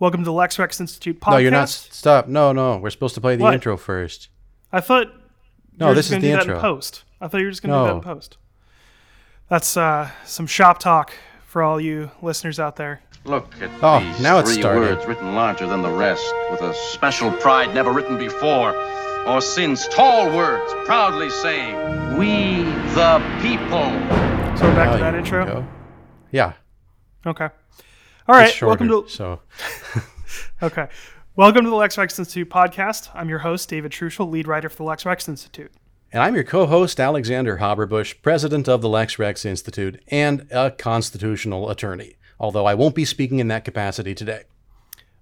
Welcome to the Lex Rex Institute podcast. No, you're not. Stop. No, no. We're supposed to play the What? intro first. I thought. No, you were this just gonna is the do that intro. in post. I thought you were just going to do that No. in post. That's uh, some shop talk for all you listeners out there. Look at Oh, these now it's three started. words written larger than the rest, with a special pride never written before, or since. Tall words proudly saying, "We the people." So we're back Oh, to that here intro. go. Yeah. Okay. All right. shorter, welcome to so okay. Welcome to the Lex Rex Institute podcast. I'm your host David Truschel, lead writer for the Lex Rex Institute. And I'm your co-host Alexander Haberbush, president of the Lex Rex Institute and a constitutional attorney. Although I won't be speaking in that capacity today.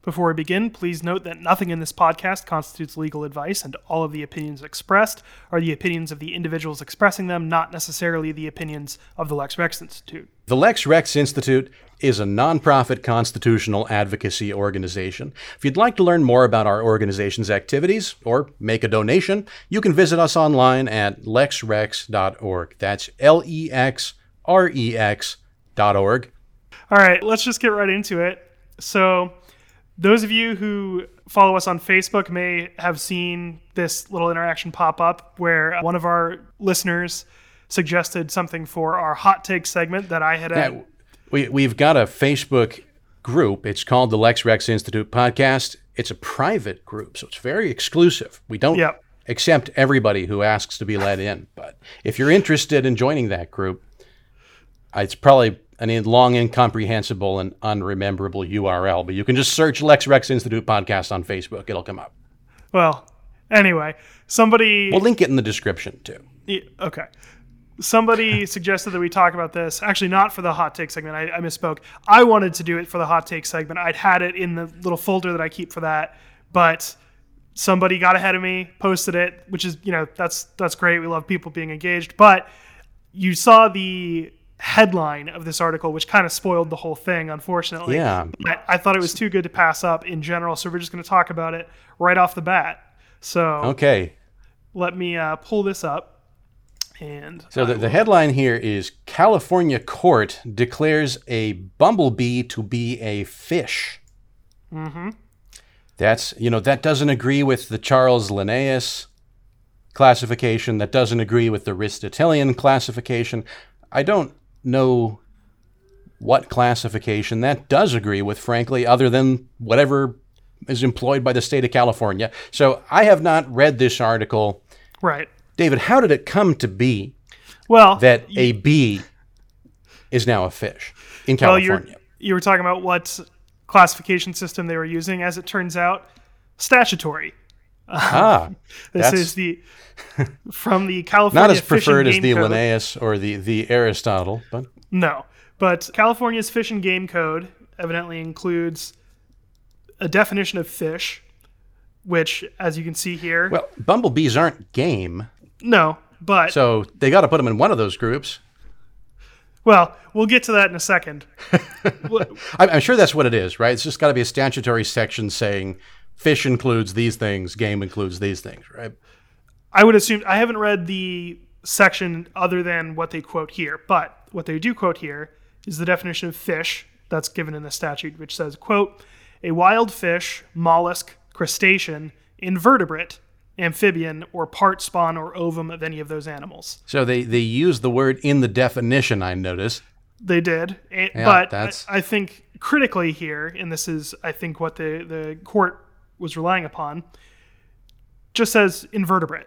Before we begin, please note that nothing in this podcast constitutes legal advice, and all of the opinions expressed are the opinions of the individuals expressing them, not necessarily the opinions of the Lex Rex Institute. The Lex Rex Institute is a nonprofit constitutional advocacy organization. If you'd like to learn more about our organization's activities or make a donation, you can visit us online at lexrex.org. That's L E X R E X dot org. All right, let's just get right into it. So, those of you who follow us on Facebook may have seen this little interaction pop up where one of our listeners suggested something for our hot take segment that I had. Yeah, we, we've got a Facebook group. It's called the Lex Rex Institute Podcast. It's a private group, so it's very exclusive. We don't Yep. accept everybody who asks to be let in. But if you're interested in joining that group, uh, it's probably an long, incomprehensible, and unrememberable URL. But you can just search Lex Rex Institute Podcast on Facebook. It'll come up. well, anyway, somebody. We'll link it in the description too. Yeah, okay. Somebody suggested that we talk about this. Actually, not for the hot take segment. I, I misspoke. I wanted to do it for the hot take segment. I'd had it in the little folder that I keep for that, but somebody got ahead of me, posted it, which is you know that's that's great. We love people being engaged, but you saw the headline of this article, which kind of spoiled the whole thing, unfortunately. Yeah. I, I thought it was too good to pass up in general, so we're just going to talk about it right off the bat. So Okay. let me uh, pull this up. And So the, the headline here is California court declares a bumblebee to be a fish. Mm-hmm. That's you know that doesn't agree with the Charles Linnaeus classification. That doesn't agree with the Aristotelian classification. I don't know what classification that does agree with, frankly, other than whatever is employed by the state of California. So I have not read this article. right. David, how did it come to be Well, that a bee is now a fish in well, California. you were talking about what classification system they were using. As it turns out, statutory. ah, This is the from the California not as preferred as the Code. Linnaeus or the, the Aristotle, but No, but California's Fish and Game Code evidently includes a definition of fish, which, as you can see here, well, bumblebees aren't game, no, but so they got to put them in one of those groups. well, we'll get to that in a second. I'm, I'm sure that's what it is, right? It's just got to be a statutory section saying fish includes these things, game includes these things, right? I would assume I haven't read the section other than what they quote here, but what they do quote here is the definition of fish that's given in the statute, which says, quote, a wild fish, mollusk, crustacean, invertebrate, amphibian, or part spawn or ovum of any of those animals. So they, they use the word in the definition, I notice. They did, Yeah, but that's- I, I think critically here, and this is I think what the the court was relying upon, just says invertebrate.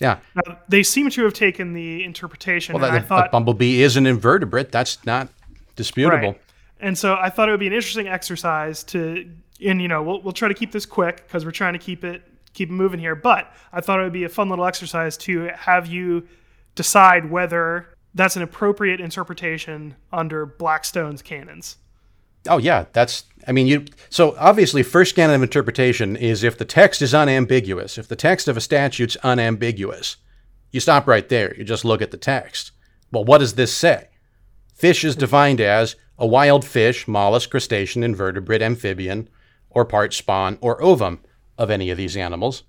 Yeah. Now, they seem to have taken the interpretation, Well, and I that, a thought, bumblebee is an invertebrate. That's not disputable. right. And so I thought it would be an interesting exercise to, and you know, we'll, we'll try to keep this quick because we're trying to keep it keep moving here. But I thought it would be a fun little exercise to have you decide whether that's an appropriate interpretation under Blackstone's canons. Oh yeah, that's. I mean, you. So obviously, first canon of interpretation is if the text is unambiguous. If the text of a statute's unambiguous, you stop right there. You just look at the text. Well, what does this say? Fish is defined as a wild fish, mollusk, crustacean, invertebrate, amphibian, or part spawn or ovum of any of these animals.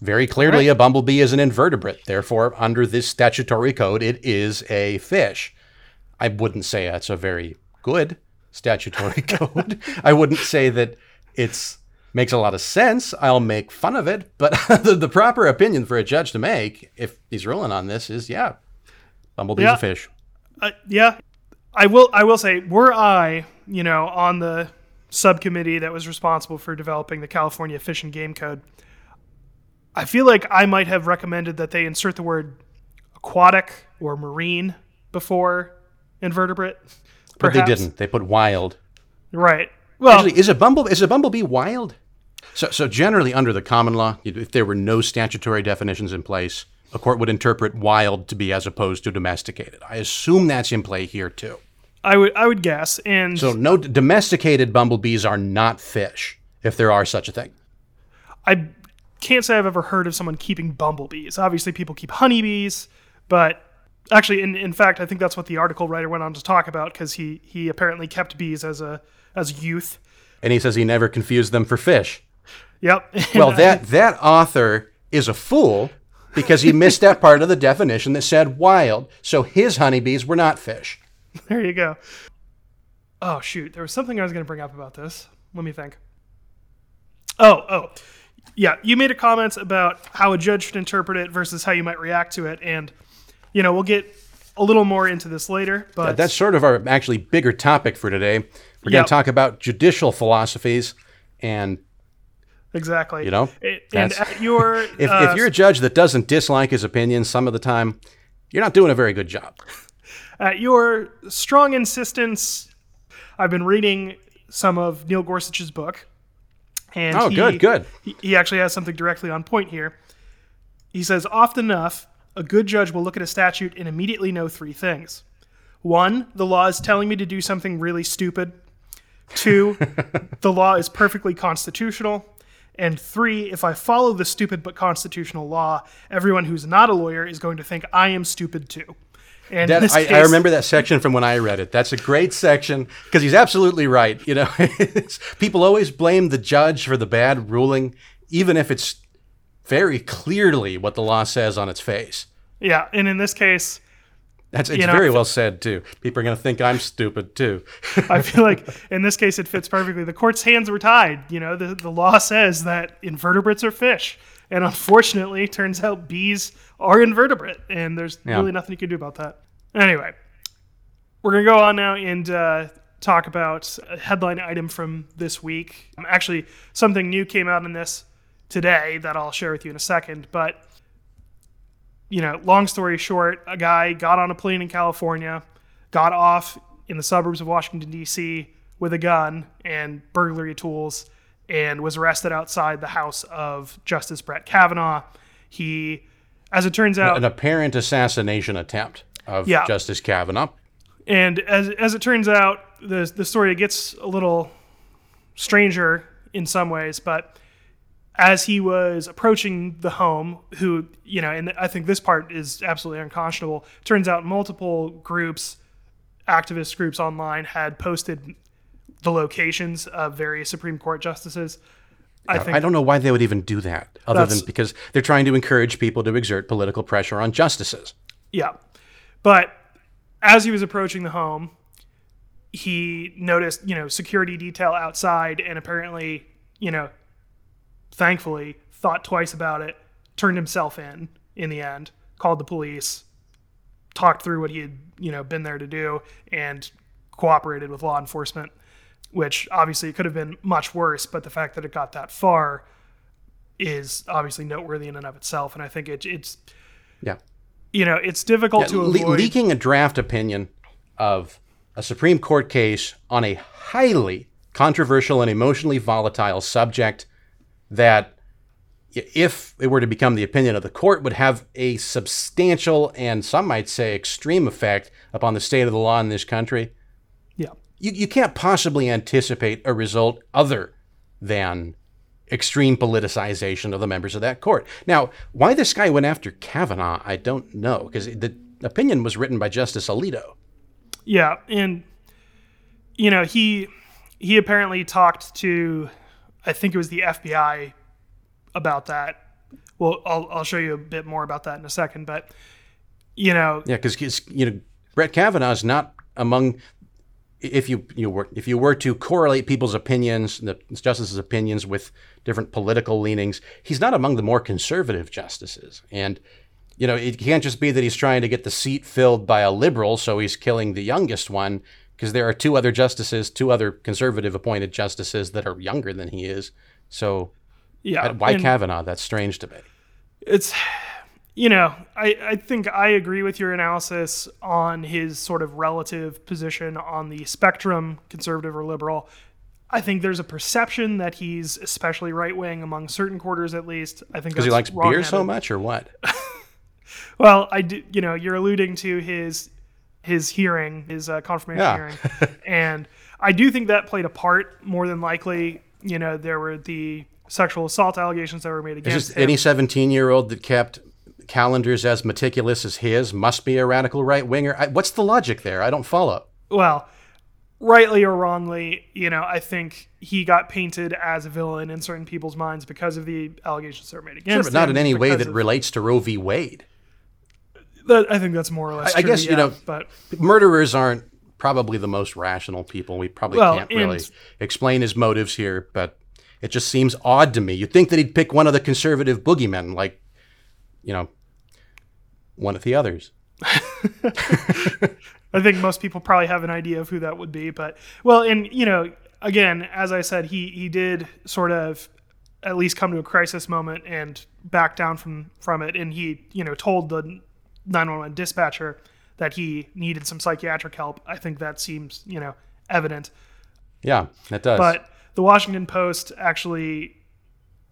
Very clearly, a bumblebee is an invertebrate. Therefore, under this statutory code, it is a fish. I wouldn't say that's a very good statutory code. I wouldn't say that it's makes a lot of sense. I'll make fun of it, but the, the proper opinion for a judge to make, if he's ruling on this, is yeah, bumblebee's Yeah. a fish. Uh, yeah, I will. I will say, were I, you know, on the subcommittee that was responsible for developing the California Fish and Game Code, I feel like I might have recommended that they insert the word aquatic or marine before invertebrate. But they didn't. They put wild. Right. Well, Actually, is a bumble is a bumblebee wild? So, so generally, under the common law, if there were no statutory definitions in place, a court would interpret wild to be as opposed to domesticated. I assume that's in play here too. I would. I would guess. And So, no domesticated bumblebees are not fish, if there are such a thing. I can't say I've ever heard of someone keeping bumblebees. Obviously, people keep honeybees, but actually, in, in fact, I think that's what the article writer went on to talk about because he he apparently kept bees as a as youth. And he says he never confused them for fish. Yep. Well, that that author is a fool because he missed that part of the definition that said wild. So his honeybees were not fish. there you go. Oh shoot, there was something I was going to bring up about this. Let me think. Oh, oh. Yeah, you made a comment about how a judge should interpret it versus how you might react to it and you know, we'll get a little more into this later, but That's sort of our actually bigger topic for today. We're going to talk about judicial philosophies and exactly. You know, A- and that's- at your If, uh, if you're a judge that doesn't dislike his opinion some of the time, you're not doing a very good job. At your strong insistence, I've been reading some of Neil Gorsuch's book. And Oh, he- good, good. He, he actually has something directly on point here. He says, often enough, a good judge will look at a statute and immediately know three things. One, the law is telling me to do something really stupid. Two, the law is perfectly constitutional. And three, if I follow the stupid but constitutional law, everyone who's not a lawyer is going to think I am stupid too. And That, I, I remember that section from when I read it. That's a great section because he's absolutely right. You know, people always blame the judge for the bad ruling, even if it's very clearly what the law says on its face. Yeah, and in this case, That's it's You know, very well said too. People are going to think I'm stupid too. I feel like in this case it fits perfectly. The court's hands were tied. You know, the, the law says that invertebrates are fish. And unfortunately, turns out bees are invertebrate, and there's Yeah. really nothing you can do about that. Anyway, we're going to go on now and uh, talk about a headline item from this week. Um, actually, something new came out in this today that I'll share with you in a second. But, you know, long story short, a guy got on a plane in California, got off in the suburbs of Washington, D.C. with a gun and burglary tools and was arrested outside the house of Justice Brett Kavanaugh. He, as it turns out, An apparent assassination attempt of Yeah. Justice Kavanaugh. And as, as it turns out, the, the story gets a little stranger in some ways, but as he was approaching the home, who, you know, and I think this part is absolutely unconscionable, turns out multiple groups, activist groups online, had posted the locations of various Supreme Court justices. I think I don't know why they would even do that, other than because they're trying to encourage people to exert political pressure on justices. Yeah. But as he was approaching the home, he noticed, you know, security detail outside and apparently, you know, thankfully thought twice about it, turned himself in in the end, called the police, talked through what he had, you know, been there to do and cooperated with law enforcement, which obviously it could have been much worse, but the fact that it got that far is obviously noteworthy in and of itself and I think it, it's Yeah. you know, it's difficult to Le- avoid. leaking a draft opinion of a Supreme Court case on a highly controversial and emotionally volatile subject that, if it were to become the opinion of the court, would have a substantial and some might say extreme effect upon the state of the law in this country. You, you can't possibly anticipate a result other than extreme politicization of the members of that court. Now, why this guy went after Kavanaugh, I don't know, because the opinion was written by Justice Alito. yeah, and you know he he apparently talked to, I think it was the FBI about that. Well, I'll I'll show you a bit more about that in a second, but you know, Yeah, because you know Brett Kavanaugh is not among if you you were if you were to correlate people's opinions, the justices' opinions with different political leanings, he's not among the more conservative justices. And you know, it can't just be that he's trying to get the seat filled by a liberal, so he's killing the youngest one, because there are two other justices, two other conservative appointed justices that are younger than he is. So, Yeah. why Kavanaugh? That's strange to me. It's, you know, I, I think I agree with your analysis on his sort of relative position on the spectrum, conservative or liberal. I think there's a perception that he's especially right wing among certain quarters, at least. I think Because he likes beer so much, or what? Well, I do. You know, you're alluding to his his hearing, his uh, confirmation Yeah. hearing, and I do think that played a part. More than likely, you know, there were the sexual assault allegations that were made It's against just him. any 17 year old that kept calendars as meticulous as his must be a radical right winger. What's the logic there? I don't follow. well, rightly or wrongly, you know, I think he got painted as a villain in certain people's minds because of the allegations that were made Sure, against but not him, in any way that of- relates to Roe v. Wade. that- I think that's more or less. I- I true, guess, you know, but Murderers aren't probably the most rational people. We probably Well, can't really and- explain his motives here, but it just seems odd to me. You'd think that he'd pick one of the conservative boogeymen, like, you know, one of the others. I think most people probably have an idea of who that would be, but well, and you know, again, as I said, he he did sort of at least come to a crisis moment and back down from from it, and he you know told the 911 dispatcher that he needed some psychiatric help. I think that seems you know evident, Yeah, that does. but the Washington Post actually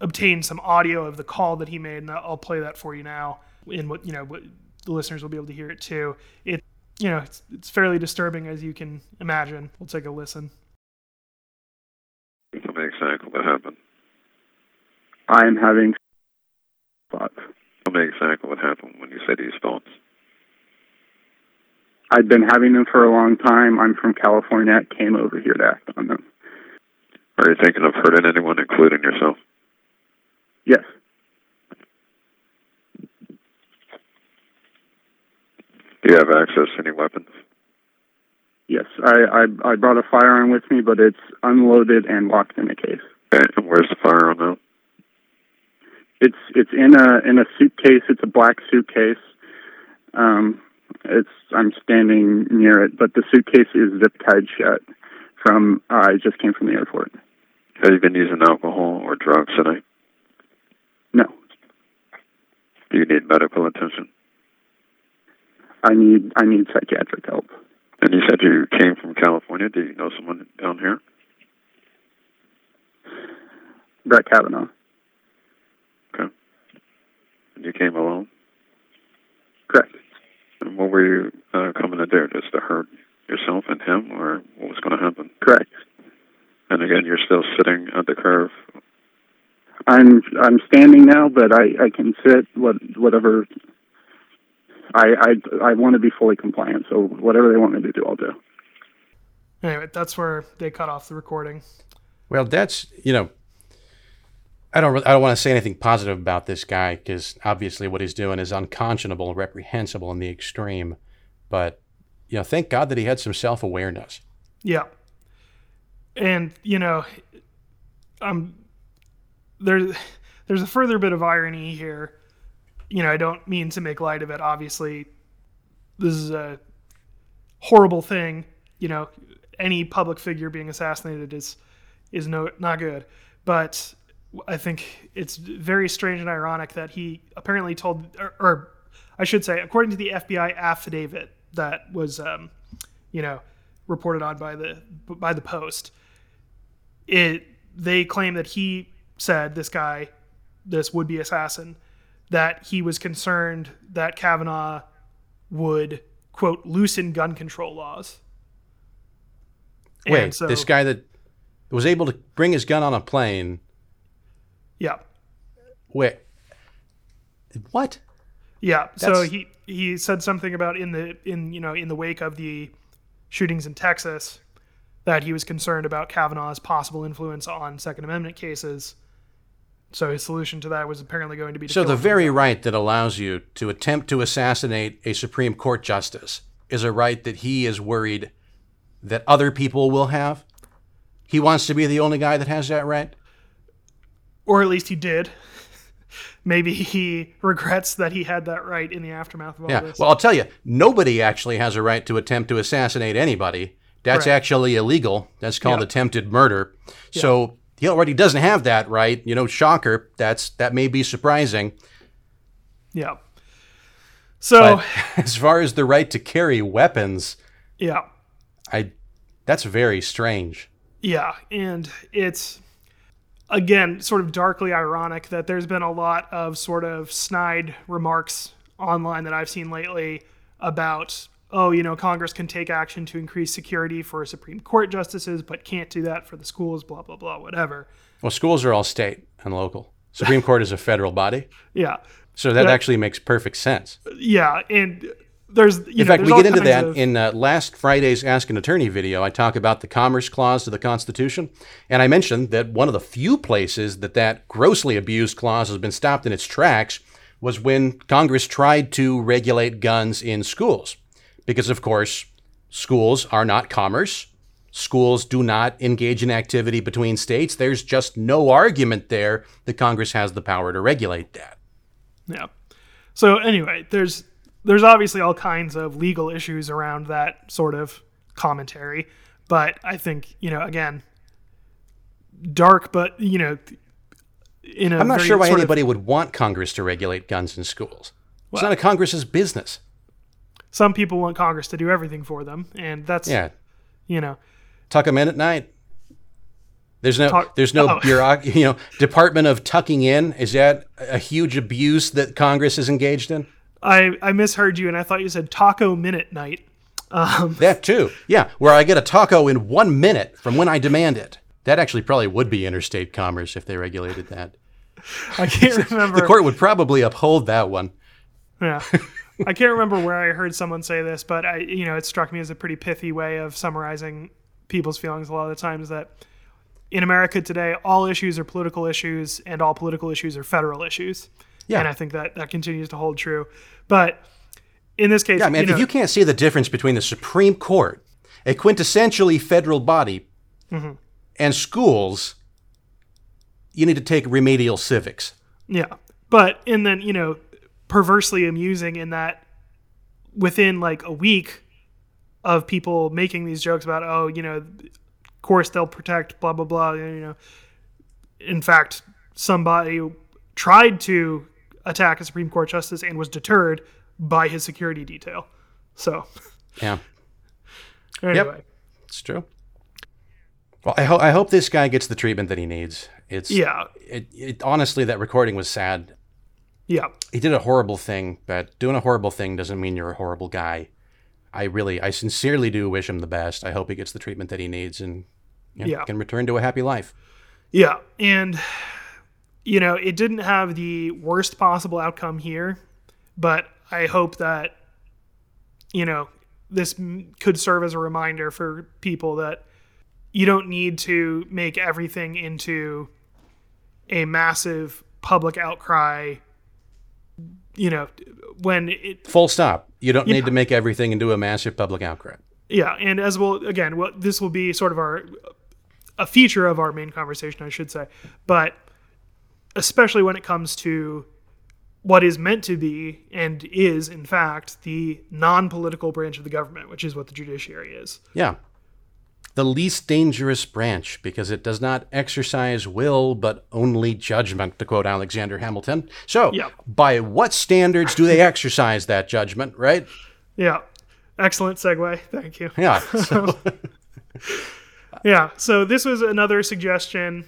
obtained some audio of the call that he made, and I'll play that for you now. In what you know, what the listeners will be able to hear it too. It you know, it's, it's fairly disturbing as you can imagine. We'll take a listen. Tell me exactly what happened. I'm having thoughts. Tell me exactly what happened when you say these thoughts. I've been having them for a long time. I'm from California. I came over here to act on them. Are you thinking of hurting anyone, including yourself? Yes. Do you have access to any weapons? Yes. I, I I brought a firearm with me, but it's unloaded and locked in a case. Okay, and where's the firearm now? It's it's in a in a suitcase. It's a black suitcase. Um, it's I'm standing near it, but the suitcase is zip tied shut. From uh, I just came from the airport. Have you been using alcohol or drugs today? No, Do you need medical attention? I need I need psychiatric help. And you said you came from California. Do you know someone down here? Brett Kavanaugh. Okay. And you came alone? Correct. And what were you uh, coming to do? Just to hurt yourself and him, or what was going to happen? Correct. And again, you're still sitting at the curve. I'm I'm standing now, but I I can sit what whatever. I I I want to be fully compliant, so whatever they want me to do, I'll do. Anyway, that's where they cut off the recording. Well, that's you know, I don't re- I don't want to say anything positive about this guy because obviously what he's doing is unconscionable, reprehensible in the extreme. But you know, thank God that he had some self awareness. Yeah. And, you know, um there's there's a further bit of irony here. You know, I don't mean to make light of it. Obviously, this is a horrible thing. You know, any public figure being assassinated is is no not good. But I think it's very strange and ironic that he apparently told, or, or I should say, according to the FBI affidavit that was, um, you know, reported on by the by the Post, it they claim that he said this guy, this would be assassin, that he was concerned that Kavanaugh would quote loosen gun control laws. Wait, so- this guy that was able to bring his gun on a plane. Yeah. Wait, what? Yeah. So he he said something about in the in you know in the wake of the shootings in Texas that he was concerned about Kavanaugh's possible influence on Second Amendment cases. So his solution to that was apparently going to be to So the him. very right that allows you to attempt to assassinate a Supreme Court justice is a right that he is worried that other people will have? He wants to be the only guy that has that right? Or at least he did. Maybe he regrets that he had that right in the aftermath of all Yeah. this. Well, I'll tell you, nobody actually has a right to attempt to assassinate anybody. That's Correct. actually illegal. That's called Yeah. attempted murder. So he already doesn't have that right. You know, shocker. That's that may be surprising. yeah. So But as far as the right to carry weapons, yeah. I that's very strange. Yeah, and it's again sort of darkly ironic that there's been a lot of sort of snide remarks online that I've seen lately about oh, you know, Congress can take action to increase security for Supreme Court justices, but can't do that for the schools, blah blah blah, whatever. Well, schools are all state and local. Supreme Court is a federal body, Yeah. so that But I- actually makes perfect sense. Yeah, and there's you In know, fact, there's we get into that of- in uh, last Friday's Ask an Attorney video. I talk about the Commerce Clause to the Constitution, and I mentioned that one of the few places that that grossly abused clause has been stopped in its tracks was when Congress tried to regulate guns in schools. Because, of course, schools are not commerce. Schools do not engage in activity between states. There's just no argument there that Congress has the power to regulate that. Yeah. So anyway, there's there's obviously all kinds of legal issues around that sort of commentary, but I think you know again, dark, but you know, in a I'm not sure why sort of- anybody would want Congress to regulate guns in schools. It's not a Congress's business. Some people want Congress to do everything for them, and that's Yeah, you know tuck them in at night. There's no, Tuck- there's no oh. bureauc- you know, Department of tucking in. Is that a huge abuse that Congress is engaged in? I I misheard you, and I thought you said Taco Minute Night. Um, That too. Yeah, where I get a taco in one minute from when I demand it. That actually probably would be interstate commerce if they regulated that. I can't remember. The court would probably uphold that one. Yeah. I can't remember where I heard someone say this, but I, you know, it struck me as a pretty pithy way of summarizing people's feelings a lot of the times that in America today, all issues are political issues and all political issues are federal issues. Yeah. And I think that that continues to hold true. But in this case, Yeah, man, you know, if you can't see the difference between the Supreme Court, a quintessentially federal body, Mm-hmm. and schools, you need to take remedial civics. Yeah. But and then, you know, perversely amusing in that within like a week of people making these jokes about, oh, you know, of course they'll protect blah blah blah, you know. In fact, somebody tried to attack a Supreme Court justice and was deterred by his security detail. So Yeah. anyway. It's true. Well, I, ho- I hope this guy gets the treatment that he needs. It's Yeah. It, it honestly, that recording was sad. Yeah. He did a horrible thing, but doing a horrible thing doesn't mean you're a horrible guy. I really, I sincerely do wish him the best. I hope he gets the treatment that he needs and you know, Yeah. can return to a happy life. Yeah, and you know, it didn't have the worst possible outcome here, but I hope that you know, this could serve as a reminder for people that you don't need to make everything into a massive public outcry you know, when it Full stop. You don't Yeah. need to make everything into a massive public outcry. Yeah, and as well, again, well, this will be sort of our a feature of our main conversation, I should say, but especially when it comes to what is meant to be and is, in fact, the non-political branch of the government, which is what the judiciary is. Yeah. The least dangerous branch because it does not exercise will but only judgment, to quote Alexander Hamilton. So, Yeah. by what standards do they exercise that judgment, right? Yeah, excellent segue. Thank you. Yeah. So, Yeah, so this was another suggestion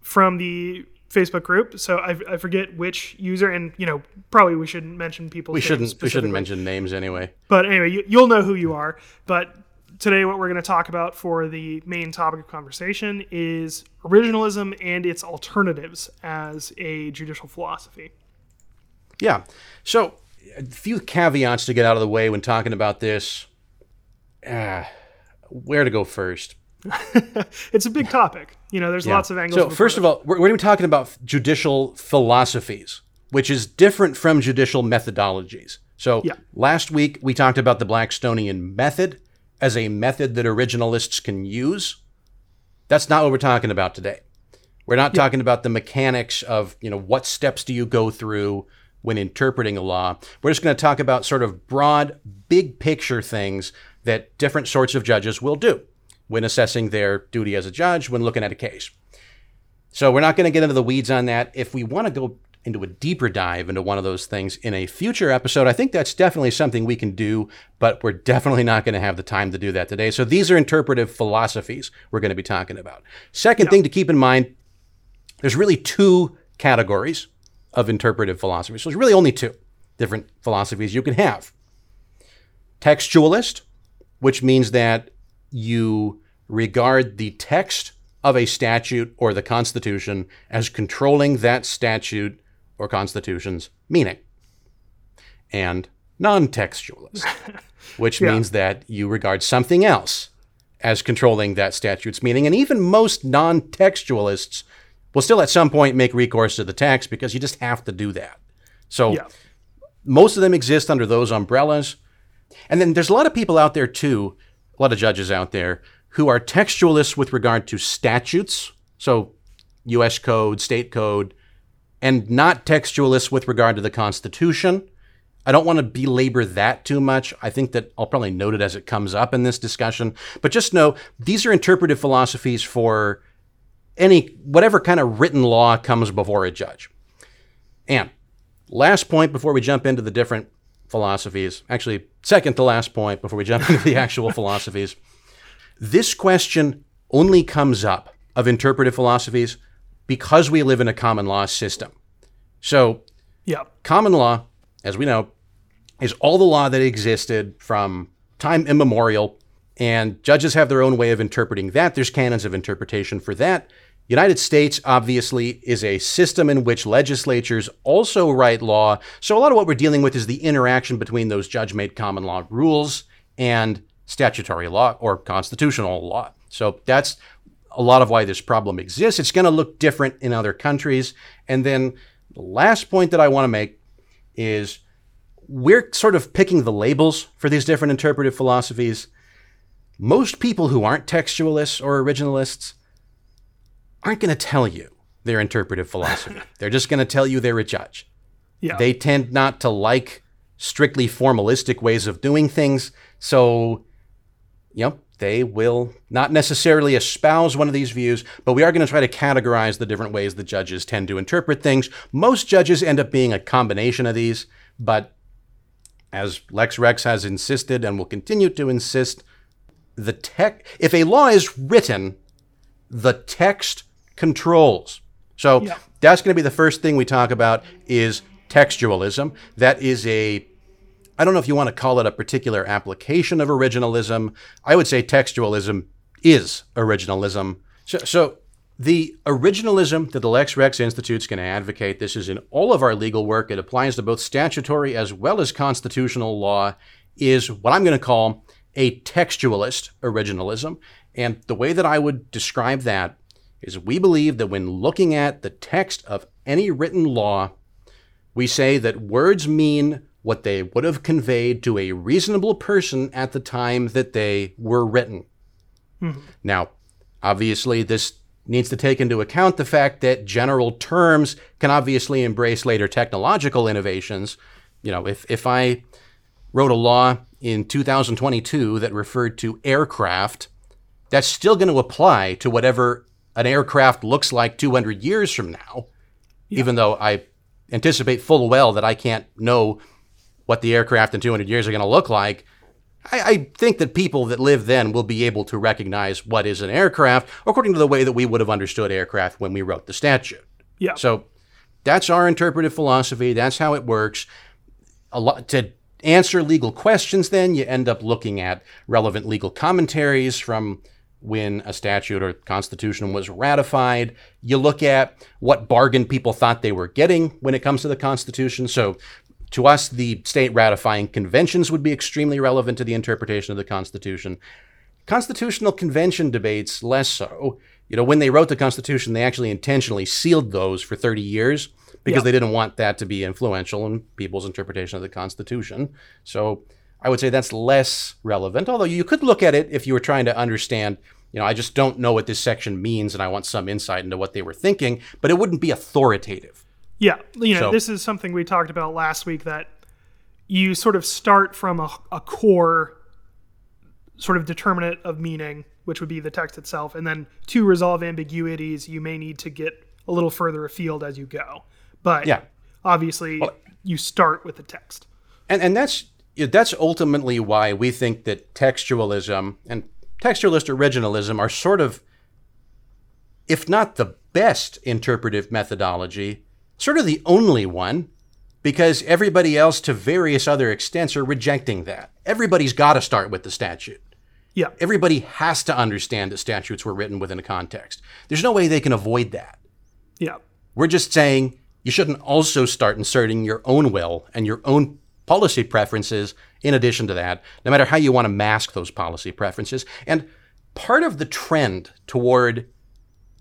from the Facebook group. So I, I forget which user, and you know, probably we shouldn't mention people. we shouldn't we shouldn't mention names anyway. But anyway, you, you'll know who you are. But today, what we're going to talk about for the main topic of conversation is originalism and its alternatives as a judicial philosophy. Yeah. So, a few caveats to get out of the way when talking about this. Ah, where to go first? It's a big topic. You know, there's lots of angles. So, first of all, we're, we're going to be talking about judicial philosophies, which is different from judicial methodologies. So, Yeah. last week we talked about the Blackstonian method. As a method that originalists can use. That's not what we're talking about today. We're not talking about the mechanics of, you know, what steps do you go through when interpreting a law. We're just going to talk about sort of broad, big picture things that different sorts of judges will do when assessing their duty as a judge when looking at a case. So we're not going to get into the weeds on that. If we want to go into a deeper dive into one of those things in a future episode, I think that's definitely something we can do, but we're definitely not going to have the time to do that today. So these are interpretive philosophies we're going to be talking about. Second thing to keep in mind there's really two categories of interpretive philosophy. So there's really only two different philosophies you can have. Textualist, which means that you regard the text of a statute or the Constitution as controlling that statute or Constitution's meaning. And non textualist, which Yeah. means that you regard something else as controlling that statute's meaning. And even most non textualists will still at some point make recourse to the text because you just have to do that. So Yeah. most of them exist under those umbrellas. And then there's a lot of people out there too, a lot of judges out there who are textualists with regard to statutes, so US code, state code, and not textualists with regard to the Constitution. I don't want to belabor that too much. I think that I'll probably note it as it comes up in this discussion. But just know these are interpretive philosophies for any whatever kind of written law comes before a judge. And last point before we jump into the different philosophies, actually, second to last point before we jump into the actual philosophies. This question only comes up of interpretive philosophies because we live in a common law system. So, Yeah. common law, as we know, is all the law that existed from time immemorial, and judges have their own way of interpreting that. There's canons of interpretation for that. United States obviously is a system in which legislatures also write law. So a lot of what we're dealing with is the interaction between those judge-made common law rules and statutory law or constitutional law. So that's a lot of why this problem exists. It's going to look different in other countries. And then the last point that I want to make is we're sort of picking the labels for these different interpretive philosophies. Most people who aren't textualists or originalists aren't going to tell you their interpretive philosophy. they're just going to tell you they're a judge. Yeah. They tend not to like strictly formalistic ways of doing things. So, you know, they will not necessarily espouse one of these views, but we are going to try to categorize the different ways the judges tend to interpret things. Most judges end up being a combination of these, but as Lex Rex has insisted and will continue to insist, the tech if a law is written, the text controls. So Yeah. that's going to be the first thing we talk about is textualism. That is a I don't know if you want to call it a particular application of originalism. I would say textualism is originalism. So, so the originalism that the Lex Rex Institute is going to advocate, this is in all of our legal work, it applies to both statutory as well as constitutional law, is what I'm going to call a textualist originalism. And the way that I would describe that is we believe that when looking at the text of any written law, we say that words mean what they would have conveyed to a reasonable person at the time that they were written. Now, obviously, this needs to take into account the fact that general terms can obviously embrace later technological innovations. You know, if, if I wrote a law in 2022 that referred to aircraft, that's still going to apply to whatever an aircraft looks like 200 years from now, even though I anticipate full well that I can't know what the aircraft in 200 years are going to look like. I, I think that people that live then will be able to recognize what is an aircraft according to the way that we would have understood aircraft when we wrote the statute. Yeah. So that's our interpretive philosophy. That's how it works. A lot to answer legal questions. Then you end up looking at relevant legal commentaries from when a statute or constitution was ratified. You look at what bargain people thought they were getting when it comes to the Constitution. So to us, the state ratifying conventions would be extremely relevant to the interpretation of the Constitution. Constitutional convention debates, less so. You know, when they wrote the Constitution, they actually intentionally sealed those for 30 years because Yeah. they didn't want that to be influential in people's interpretation of the Constitution. So I would say that's less relevant. Although you could look at it if you were trying to understand, you know, I just don't know what this section means and I want some insight into what they were thinking, but it wouldn't be authoritative. Yeah, you know, So- this is something we talked about last week that you sort of start from a, a core sort of determinant of meaning, which would be the text itself, and then to resolve ambiguities, you may need to get a little further afield as you go. But Yeah. obviously, you start with the text. And and that's that's ultimately why we think that textualism and textualist originalism are sort of if not the best interpretive methodology, sort of the only one because everybody else to various other extents are rejecting that. Everybody's got to start with the statute. Yeah, Everybody has to understand that statutes were written within a context. There's no way they can avoid that. yeah, We're just saying you shouldn't also start inserting your own will and your own policy preferences in addition to that, no matter how you want to mask those policy preferences. And part of the trend toward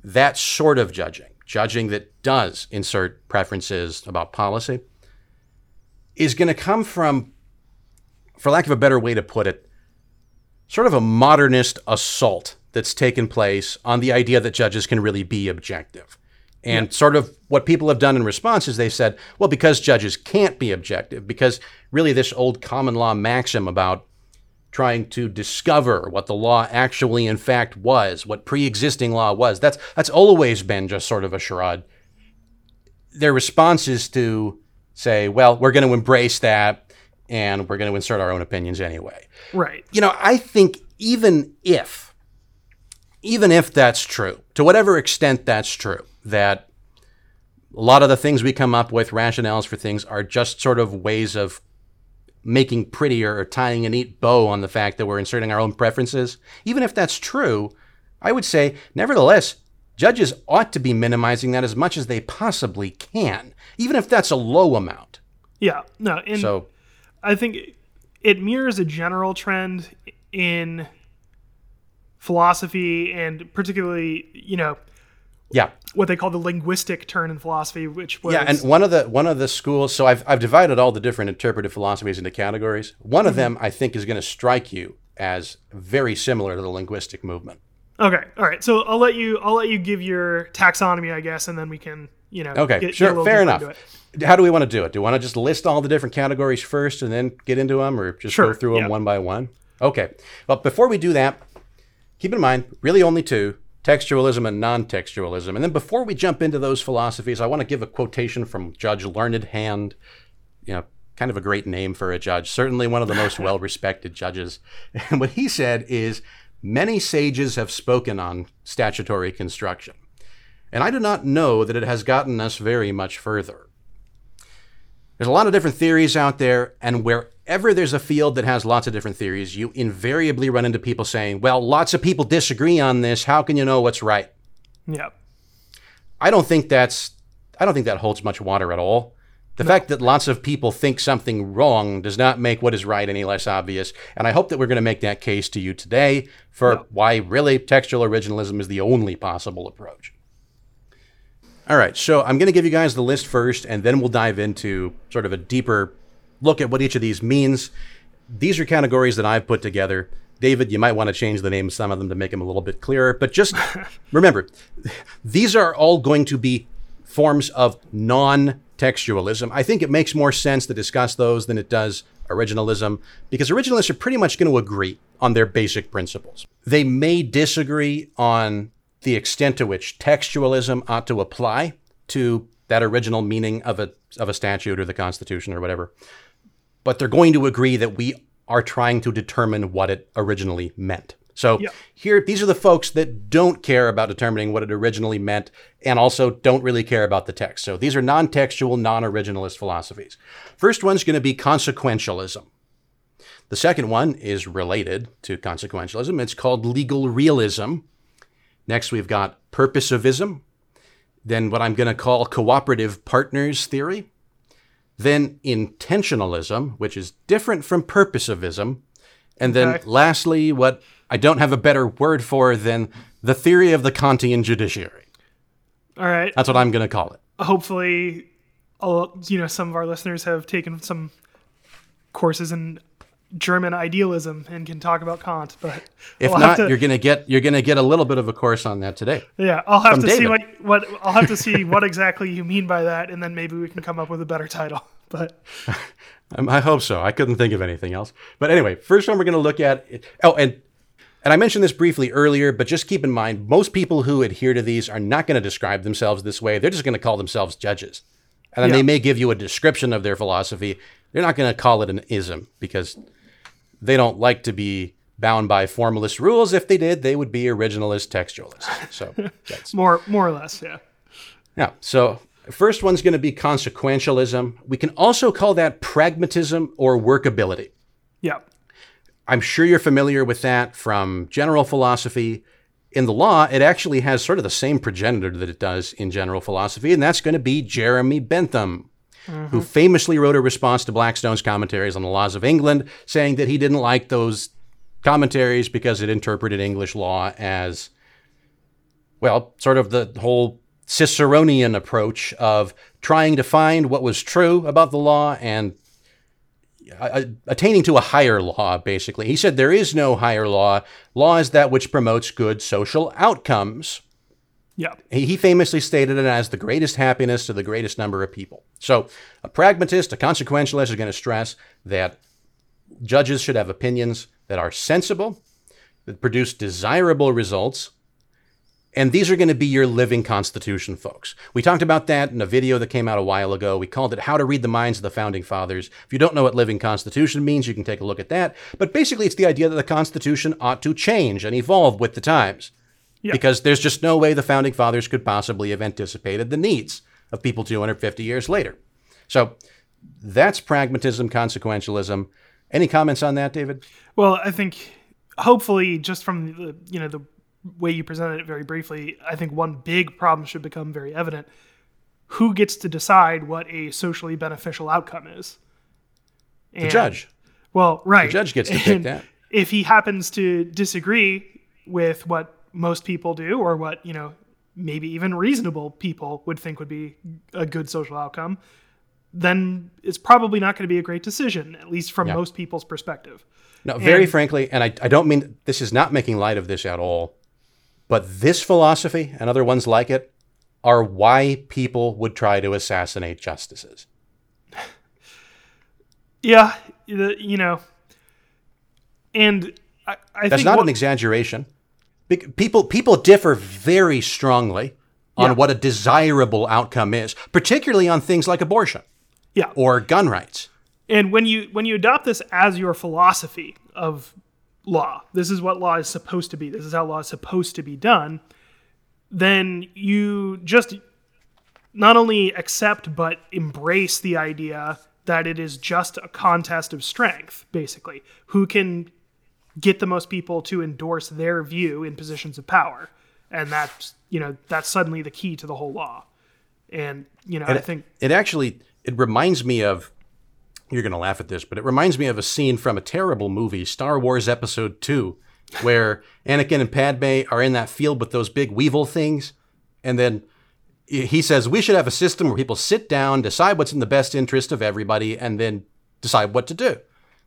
that sort of judging, judging that does insert preferences about policy, is going to come from, for lack of a better way to put it, sort of a modernist assault that's taken place on the idea that judges can really be objective. And sort of what people have done in response is they said, well, because judges can't be objective, because really this old common law maxim about trying to discover what the law actually in fact was, what pre-existing law was, that's that's always been just sort of a charade. Their response is to say, well, we're going to embrace that and we're going to insert our own opinions anyway right. you know, I think even if, even if that's true, to whatever extent that's true, that a lot of the things we come up with, rationales for things, are just sort of ways of making prettier or tying a neat bow on the fact that we're inserting our own preferences. Even if that's true, I would say, nevertheless, judges ought to be minimizing that as much as they possibly can, even if that's a low amount. Yeah, no, and So, I think it mirrors a general trend in philosophy and particularly, you know, yeah. what they call the linguistic turn in philosophy, which was Yeah, and one of the one of the schools. So I've I've divided all the different interpretive philosophies into categories. One of mm-hmm. them I think is going to strike you as very similar to the linguistic movement. okay. All right, so I'll let you I'll let you give your taxonomy, I guess, and then we can you know Okay, get- get sure, little fair enough. How do we want to do it? Do we want to just list all the different categories first and then get into them, or just Sure, go through them yeah. one by one? Okay. Well, before we do that, keep in mind really only two: textualism and non-textualism. And then before we jump into those philosophies, I want to give a quotation from Judge Learned Hand. You know, kind of a great name for a judge. Certainly one of the most well-respected judges. And what he said is, "Many sages have spoken on statutory construction." And I do not know that it has gotten us very much further. There's a lot of different theories out there, and wherever there's a field that has lots of different theories, you invariably run into people saying, Well, lots of people disagree on this. How can you know what's right? Yeah. I don't think that's I don't think that holds much water at all. The fact that lots of people think something wrong does not make what is right any less obvious, and I hope that we're going to make that case to you today for why really textual originalism is the only possible approach. All right, so I'm going to give you guys the list first, and then we'll dive into sort of a deeper look at what each of these means. These are categories that I've put together. David, you might want to change the name of some of them to make them a little bit clearer, but just remember, these are all going to be forms of non textualism. I think it makes more sense to discuss those than it does originalism because originalists are pretty much going to agree on their basic principles. They may disagree on the extent to which textualism ought to apply to that original meaning of a, of a statute or the Constitution or whatever, but they're going to agree that we are trying to determine what it originally meant. So Yeah. here, these are the folks that don't care about determining what it originally meant and also don't really care about the text. So these are non textual, non originalist philosophies. First one's going to be consequentialism. The second one is related to consequentialism. It's called legal realism. Next, we've got purposivism. Then, what I'm going to call cooperative partners theory. Then, intentionalism, which is different from purposivism. And then, Okay. lastly, what I don't have a better word for than the theory of the Kantian judiciary. All right. That's what I'm going to call it. Hopefully, a lo- you know, some of our listeners have taken some courses in German idealism and can talk about Kant. But If not, to- you're gonna get you're gonna get a little bit of a course on that today. yeah, I'll have to see what what I'll have to see what exactly you mean by that, and then maybe we can come up with a better title. But Um, I hope so. I couldn't think of anything else. But anyway, first one we're going to look at. Oh, and and I mentioned this briefly earlier, but just keep in mind, most people who adhere to these are not going to describe themselves this way. They're just going to call themselves judges, and then Yeah. they may give you a description of their philosophy. They're not going to call it an ism because they don't like to be bound by formalist rules. If they did, they would be originalist textualists. So that's more more or less, yeah. yeah. So first one's going to be consequentialism. We can also call that pragmatism or workability. Yeah. I'm sure you're familiar with that from general philosophy. In the law, it actually has sort of the same progenitor that it does in general philosophy, and that's going to be Jeremy Bentham, who famously wrote a response to Blackstone's commentaries on the laws of England, saying that he didn't like those commentaries because it interpreted English law as, well, sort of the whole Ciceronian approach of trying to find what was true about the law and uh, attaining to a higher law, basically. He said there is no higher law. Law is that which promotes good social outcomes. Yeah. He famously stated it as the greatest happiness to the greatest number of people. So, a pragmatist, a consequentialist is going to stress that judges should have opinions that are sensible, that produce desirable results, and these are going to be your living constitution, folks. We talked about that in a video that came out a while ago. We called it How to Read the Minds of the Founding Fathers. If you don't know what living constitution means, you can take a look at that. But basically, it's the idea that the Constitution ought to change and evolve with the times. Yeah. Because there's just no way the Founding Fathers could possibly have anticipated the needs of people 250 years later. So that's pragmatism, consequentialism. Any comments on that, David? Well, I think hopefully just from the you know the way you presented it very briefly, I think one big problem should become very evident. Who gets to decide what a socially beneficial outcome is? The judge. Well, right. The judge gets to pick And that. If he happens to disagree with what most people do, or what you know, maybe even reasonable people would think would be a good social outcome, then it's probably not going to be a great decision, at least from Yeah. most people's perspective. No, very And- frankly, and I, I don't mean this is not making light of this at all, but this philosophy and other ones like it are why people would try to assassinate justices. Yeah, you know, and I, I That's think not what- an exaggeration. People people differ very strongly on Yeah. what a desirable outcome is, particularly on things like abortion yeah, or gun rights. and when you when you adopt this as your philosophy of law, this is what law is supposed to be. This is how law is supposed to be done. Then you just not only accept but embrace the idea that it is just a contest of strength, basically. Who can get the most people to endorse their view in positions of power, and that's you know that's suddenly the key to the whole law. And you know, and I think it actually it reminds me of you're going to laugh at this but it reminds me of a scene from a terrible movie star wars episode 2 where anakin and padme are in that field with those big weevil things. And then he says we should have a system where people sit down decide what's in the best interest of everybody and then decide what to do.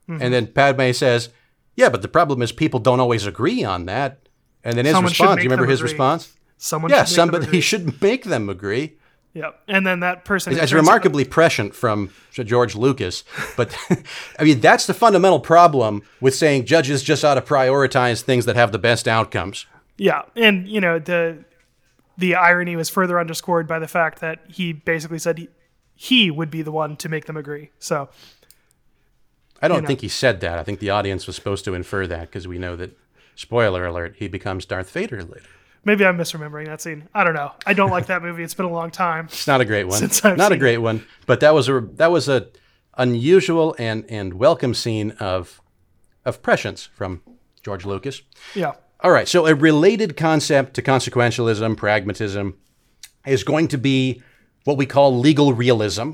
Mm-hmm. And then padme says yeah but the problem is people don't always agree on that and then his Someone response you remember his agree. response someone yeah should somebody agree. should make them agree Yeah, and then that person it's remarkably prescient from George Lucas, but I mean that's the fundamental problem with saying judges just ought to prioritize things that have the best outcomes. Yeah, and you know the the irony was further underscored by the fact that he basically said he, he would be the one to make them agree. So I don't know. think he said that. I think the audience was supposed to infer that because we know that spoiler alert, he becomes Darth Vader later. maybe I'm misremembering that scene. I don't know. I don't like that movie. It's been a long time. It's not a great one. Since I've not a great one, but that was a that was a unusual and and welcome scene of of prescience from George Lucas. Yeah, All right, so a related concept to consequentialism, pragmatism, is going to be what we call legal realism.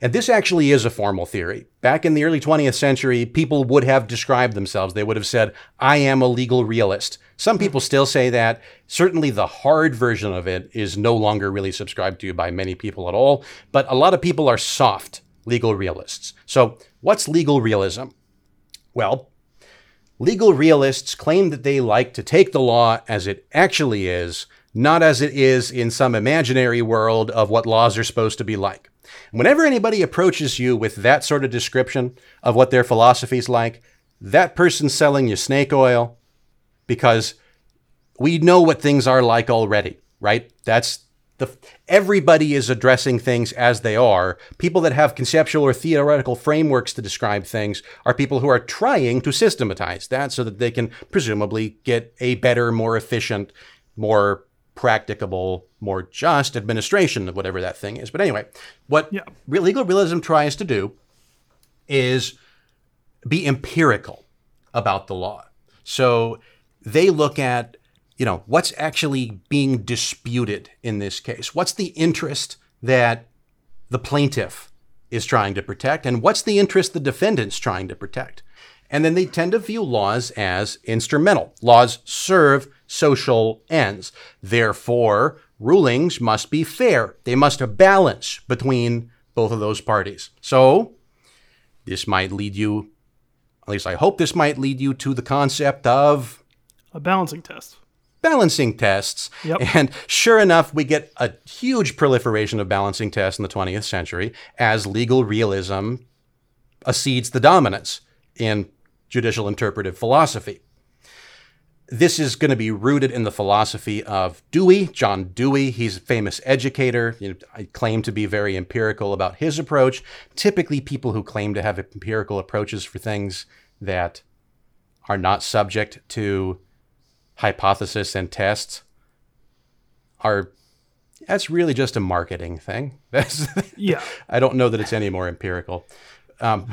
And this actually is a formal theory. Back in the early 20th century, people would have described themselves. They would have said, I am a legal realist. Some hmm. people still say that. Certainly, the hard version of it is no longer really subscribed to by many people at all. But a lot of people are soft legal realists. So, what's legal realism? Well, legal realists claim that they like to take the law as it actually is, not as it is in some imaginary world of what laws are supposed to be like. Whenever anybody approaches you with that sort of description of what their philosophy is like, that person's selling you snake oil because we know what things are like already, right? That's the everybody is addressing things as they are. People that have conceptual or theoretical frameworks to describe things are people who are trying to systematize that so that they can presumably get a better, more efficient, more practicable, more just administration of whatever that thing is. But anyway, what Yeah. legal realism tries to do is be empirical about the law. So they look at, you know, what's actually being disputed in this case. What's the interest that the plaintiff is trying to protect, and what's the interest the defendant's trying to protect? And then they tend to view laws as instrumental. Laws serve social ends. Therefore, rulings must be fair. They must have balance between both of those parties. So, this might lead you, at least I hope this might lead you to the concept of A balancing test. balancing tests. Yep. And sure enough, we get a huge proliferation of balancing tests in the 20th century as legal realism accedes the dominance in judicial interpretive philosophy. This is going to be rooted in the philosophy of Dewey, John Dewey. He's a famous educator. You know, I claim to be very empirical about his approach. Typically, people who claim to have empirical approaches for things that are not subject to hypothesis and tests are that's really just a marketing thing. That's Yeah. I don't know that it's any more empirical. Um,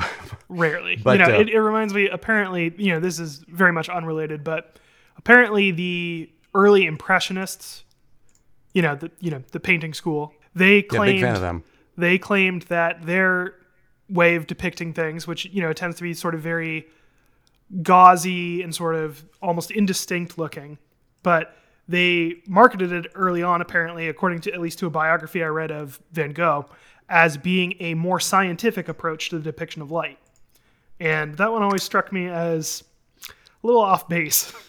Rarely. But, you know, uh, it, it reminds me, apparently, you know, this is very much unrelated, but apparently the early impressionists, you know, the you know, the painting school, they yeah, claimed big fan of them. they claimed that their way of depicting things, which you know tends to be sort of very gauzy and sort of almost indistinct looking, but they marketed it early on, apparently, according to at least to a biography I read of Van Gogh, as being a more scientific approach to the depiction of light. And that one always struck me as a little off base.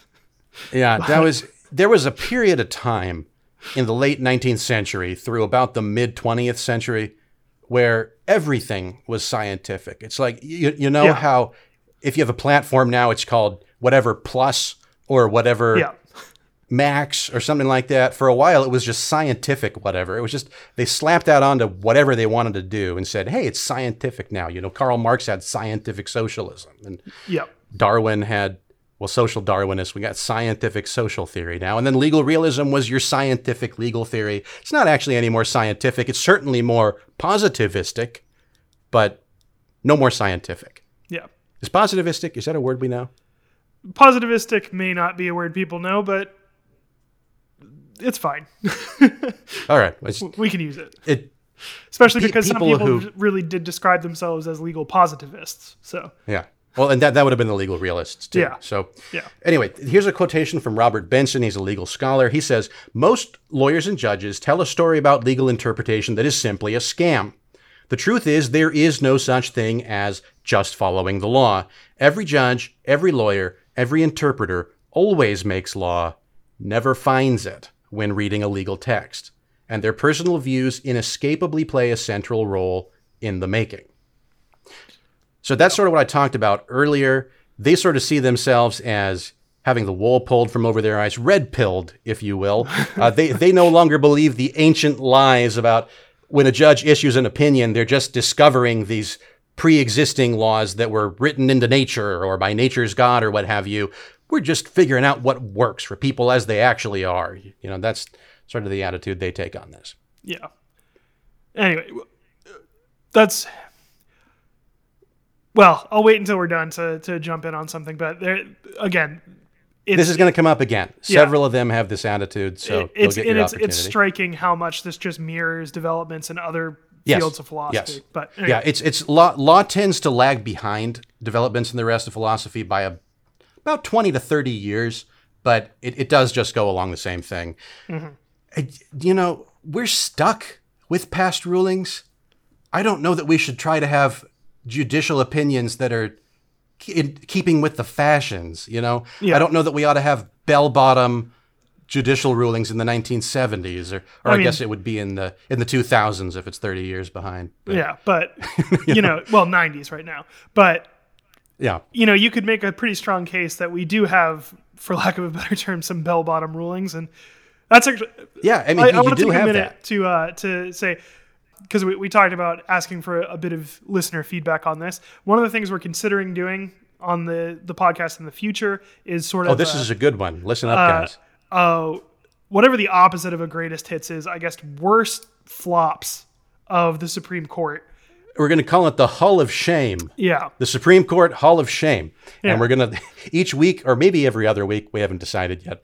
Yeah, that was there was a period of time in the late 19th century through about the mid 20th century where everything was scientific. It's like you, you know Yeah. how if you have a platform now it's called whatever plus or whatever yeah. Max or something like that. For a while it was just scientific whatever. It was just they slapped that onto whatever they wanted to do and said, "Hey, it's scientific now." You know, Karl Marx had scientific socialism and Yeah. Darwin had, well, social Darwinists. We got scientific social theory now. And then legal realism was your scientific legal theory. It's not actually any more scientific. It's certainly more positivistic, but no more scientific. Yeah. Is positivistic, is that a word we know? Positivistic may not be a word people know, but it's fine. All right. It's, we can use it. it, especially Pe- because some people people who- really did describe themselves as legal positivists. So yeah. Well, and that, that would have been the legal realists too. Yeah. So Yeah. Anyway, here's a quotation from Robert Benson. He's a legal scholar. He says, Most lawyers and judges tell a story about legal interpretation that is simply a scam. The truth is, there is no such thing as just following the law. Every judge, every lawyer, every interpreter always makes law, never finds it when reading a legal text. And their personal views inescapably play a central role in the making. So that's sort of what I talked about earlier. They sort of see themselves as having the wool pulled from over their eyes, red pilled, if you will. Uh, they, they no longer believe the ancient lies about when a judge issues an opinion, they're just discovering these pre existing laws that were written into nature or by nature's God or what have you. We're just figuring out what works for people as they actually are. You know, that's sort of the attitude they take on this. yeah. Anyway, that's well. I'll wait until we're done to to jump in on something. But there again, it's, This is going to come up again. Yeah. Several of them have this attitude, so it- it's you'll get and your it's it's striking how much this just mirrors developments in other Yes. fields of philosophy. Yes. But anyway, Yeah, it's it's law. Law tends to lag behind developments in the rest of philosophy by a, about twenty to thirty years, but it, it does just go along the same thing. Mm-hmm. I- you know, we're stuck with past rulings. I don't know that we should try to have judicial opinions that are in keeping with the fashions. You know, Yeah. I don't know that we ought to have bell bottom judicial rulings in the 1970s, or, or I I, guess it would be in the in the 2000s if it's 30 years behind. But, Yeah, but you know, well, 90s right now. But yeah. you know, you could make a pretty strong case that we do have, for lack of a better term, some bell bottom rulings, and that's actually. Yeah, I mean, I, you, I want to take a minute that. to uh, to say because we, we talked about asking for a, bit of listener feedback on this. One of the things we're considering doing on the the podcast in the future is sort of Oh, this uh, is a good one. Listen up, guys. uh, whatever the opposite of a greatest hits is, I guess worst flops of the Supreme Court. We're going to call it the Hall of Shame. Yeah, The Supreme Court Hall of Shame. Yeah. And we're going to, each week, or maybe every other week, we haven't decided yet,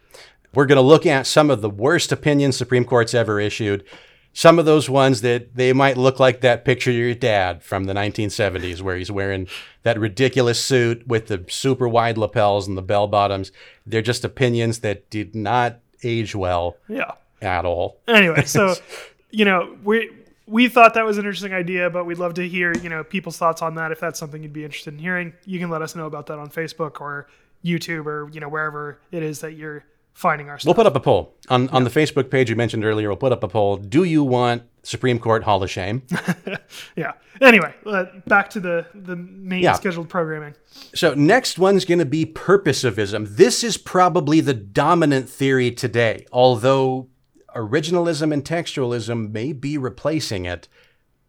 we're going to look at some of the worst opinions Supreme Court's ever issued. Some of those ones that they might look like that picture of your dad from the 1970s, where he's wearing that ridiculous suit with the super wide lapels and the bell bottoms. They're just opinions that did not age well yeah. at all. anyway, so you know, we we thought that was an interesting idea, but we'd love to hear you know people's thoughts on that. If that's something you'd be interested in hearing, you can let us know about that on Facebook or YouTube or you know wherever it is that you're finding our stuff. We'll put up a poll on, on the Facebook page you mentioned earlier. We'll put up a poll. Do you want Supreme Court Hall of Shame? yeah. Anyway, uh, back to the the main Yeah. scheduled programming. So next one's going to be purposivism. This is probably the dominant theory today, although originalism and textualism may be replacing it.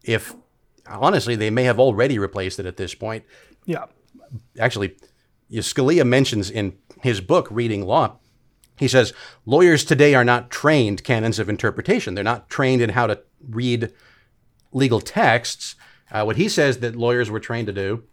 If honestly, they may have already replaced it at this point. Yeah. Actually, Scalia mentions in his book Reading Law, he says lawyers today are not trained canons of interpretation. They're not trained in how to read legal texts. Uh, what he says that lawyers were trained to do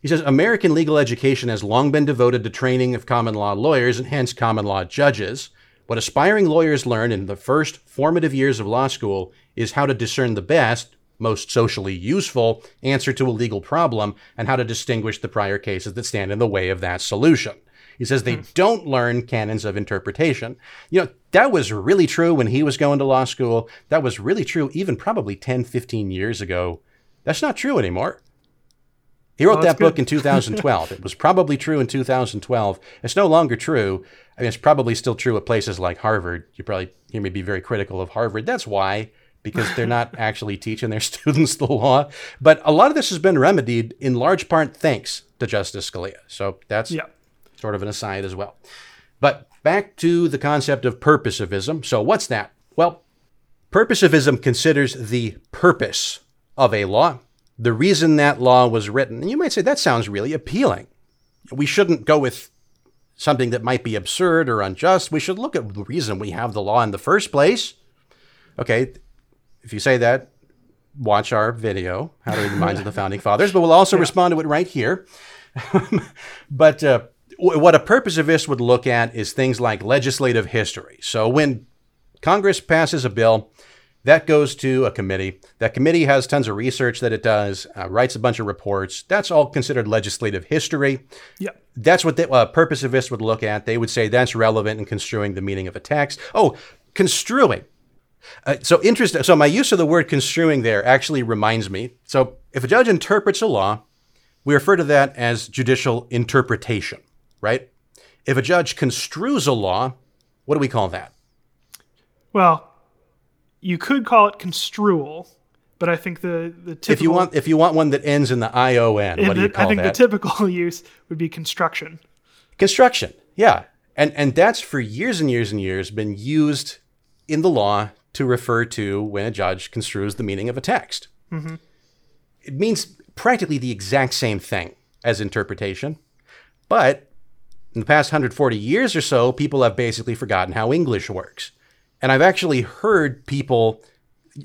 he says American legal education has long been devoted to training of common law lawyers and hence common law judges. What aspiring lawyers learn in the first formative years of law school is how to discern the best, most socially useful answer to a legal problem and how to distinguish the prior cases that stand in the way of that solution. He says they hmm. don't learn canons of interpretation. You know, that was really true when he was going to law school. That was really true even probably 10, 15 years ago. That's not true anymore. He wrote that that's book in 2012. it was probably true in 2012. It's no longer true. I mean, it's probably still true at places like Harvard. You probably hear me be very critical of Harvard. That's why, because they're not actually teaching their students the law. But a lot of this has been remedied in large part thanks to Justice Scalia. So that's Yeah. sort of an aside as well. But back to the concept of purposivism. So, what's that? Well, purposivism considers the purpose of a law, the reason that law was written. And you might say that sounds really appealing. We shouldn't go with something that might be absurd or unjust. We should look at the reason we have the law in the first place. Okay, if you say that, watch our video, How to Read the Minds of the Founding Fathers, but we'll also respond to it right here. but uh, w- what a purposivist would look at is things like legislative history. So when Congress passes a bill, that goes to a committee. That committee has tons of research that it does, uh, writes a bunch of reports. That's all considered legislative history. Yeah. That's what the uh, purposivist would look at. They would say that's relevant in construing the meaning of a text. Oh, construing. Uh, so interesting. So my use of the word construing there actually reminds me. So if a judge interprets a law, we refer to that as judicial interpretation, right? If a judge construes a law, what do we call that? Well, you could call it construal, but I think the the typical If you want, if you want one that ends in the ion, what do you call I think that? the typical use would be construction. Construction, yeah, and and that's for years and years and years been used in the law to refer to when a judge construes the meaning of a text. Mm-hmm. It means practically the exact same thing as interpretation, but in the past 140 years or so, people have basically forgotten how English works. And I've actually heard people,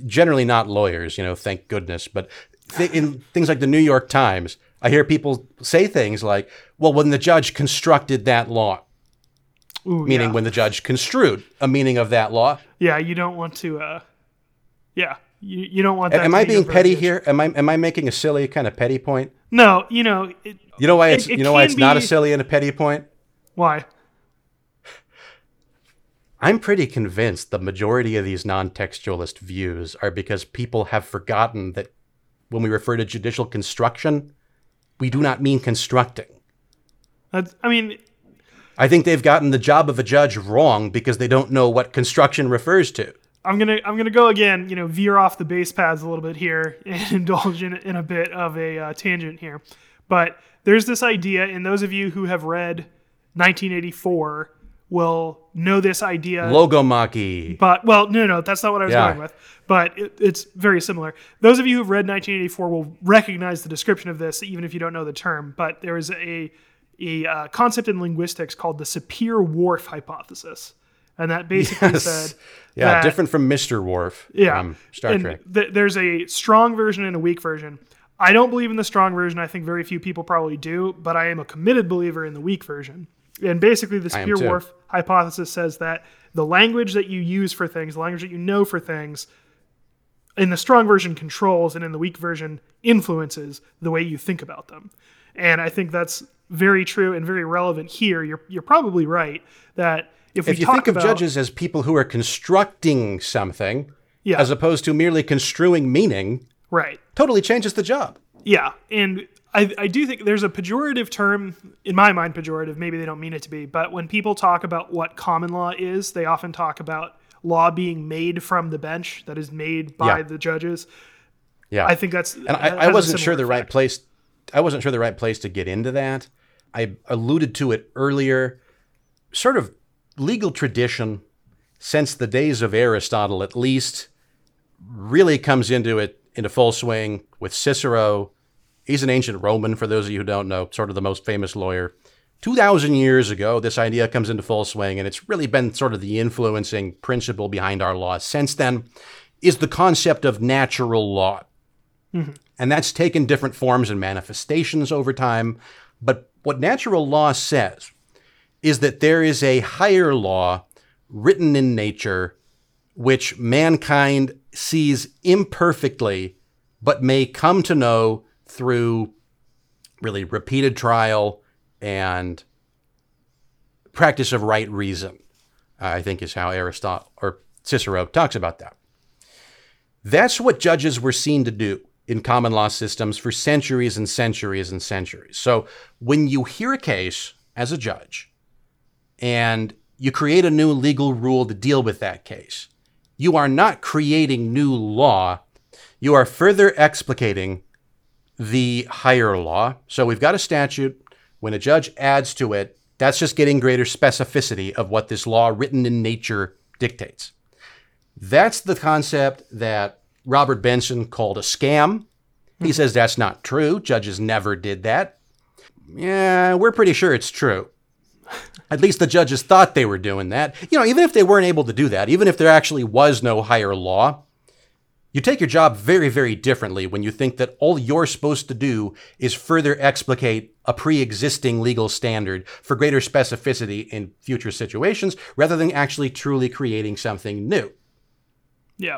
generally not lawyers, you know, thank goodness, but th- in things like the New York Times, I hear people say things like, well, when the judge constructed that law, Ooh, meaning yeah. when the judge construed a meaning of that law. yeah, you don't want to. Uh, yeah, you, you don't want that. Am I be being petty here? Am I am I making a silly kind of petty point? No, you know it, You know why it's it you know why it's not a silly and a petty point? why. I'm pretty convinced the majority of these non-textualist views are because people have forgotten that when we refer to judicial construction, we do not mean constructing. That's, I mean, I think they've gotten the job of a judge wrong because they don't know what construction refers to. I'm gonna I'm gonna go again. You know, veer off the base paths a little bit here and indulge in, in a bit of a uh, tangent here. But there's this idea, and those of you who have read 1984 will know this idea. Logomachy. But well, no, no, that's not what I was Yeah. going with. But it, it's very similar. Those of you who've read 1984 will recognize the description of this, even if you don't know the term. But there is a a uh, concept in linguistics called the Sapir-Whorf hypothesis, and that basically Yes. said Yeah, that- different from Mr. Worf yeah, from Star Trek. th- there's a strong version and a weak version. I don't believe in the strong version. I think very few people probably do, but I am a committed believer in the weak version. And basically, the I am. Sapir-Whorf hypothesis says that the language that you use for things, the language that you know for things, in the strong version controls, and in the weak version influences the way you think about them. And I think that's very true and very relevant here. You're you're probably right that if, If you think of about, judges as people who are constructing something, yeah, as opposed to merely construing meaning, right. totally changes the job. Yeah, and I, I do think there's a pejorative term in my mind, pejorative. Maybe they don't mean it to be, but when people talk about what common law is, they often talk about law being made from the bench, that is made by Yeah. the judges. Yeah. I think that's and I, I wasn't sure the right place. I wasn't sure the right place to get into that. I alluded to it earlier. Sort of legal tradition, since the days of Aristotle at least, really comes into it into full swing with Cicero. He's an ancient Roman, for those of you who don't know, sort of the most famous lawyer. 2,000 years ago, this idea comes into full swing, and it's really been sort of the influencing principle behind our laws since then, is the concept of natural law. Mm-hmm. And that's taken different forms and manifestations over time. But what natural law says is that there is a higher law written in nature which mankind sees imperfectly, but may come to know through really repeated trial and practice of right reason. I think is how Aristotle or Cicero talks about that. That's what judges were seen to do in common law systems for centuries and centuries and centuries. So when you hear a case as a judge and you create a new legal rule to deal with that case, you are not creating new law. You are further explicating the higher law. So we've got a statute. When a judge adds to it, that's just getting greater specificity of what this law written in nature dictates. That's the concept that Robert Benson called a scam. He says that's not true. Judges never did that. Yeah, we're pretty sure it's true. At least the judges thought they were doing that. You know, even if they weren't able to do that, even if there actually was no higher law, you take your job very, very differently when you think that all you're supposed to do is further explicate a pre existing legal standard for greater specificity in future situations rather than actually truly creating something new. Yeah.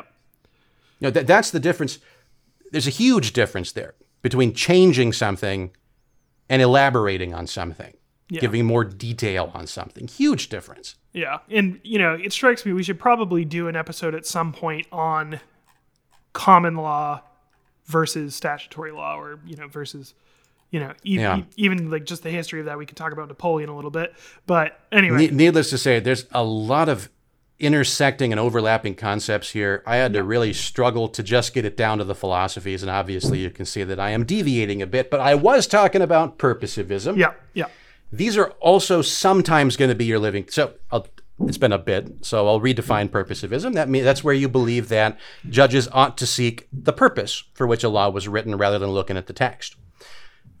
You know, that, that's the difference. There's a huge difference there between changing something and elaborating on something, Yeah. giving more detail on something. Huge difference. Yeah. And, you know, it strikes me we should probably do an episode at some point on common law versus statutory law or, you know, versus, you know, e- Yeah. even like just the history of that. We could talk about Napoleon a little bit. But anyway, Ne- needless to say, there's a lot of intersecting and overlapping concepts here. I had to really struggle to just get it down to the philosophies, and obviously you can see that I am deviating a bit, but I was talking about purposivism. yeah. Yeah. These are also sometimes going to be your living. So I'll, it's been a bit, so I'll redefine purposivism. That means that's where you believe that judges ought to seek the purpose for which a law was written rather than looking at the text.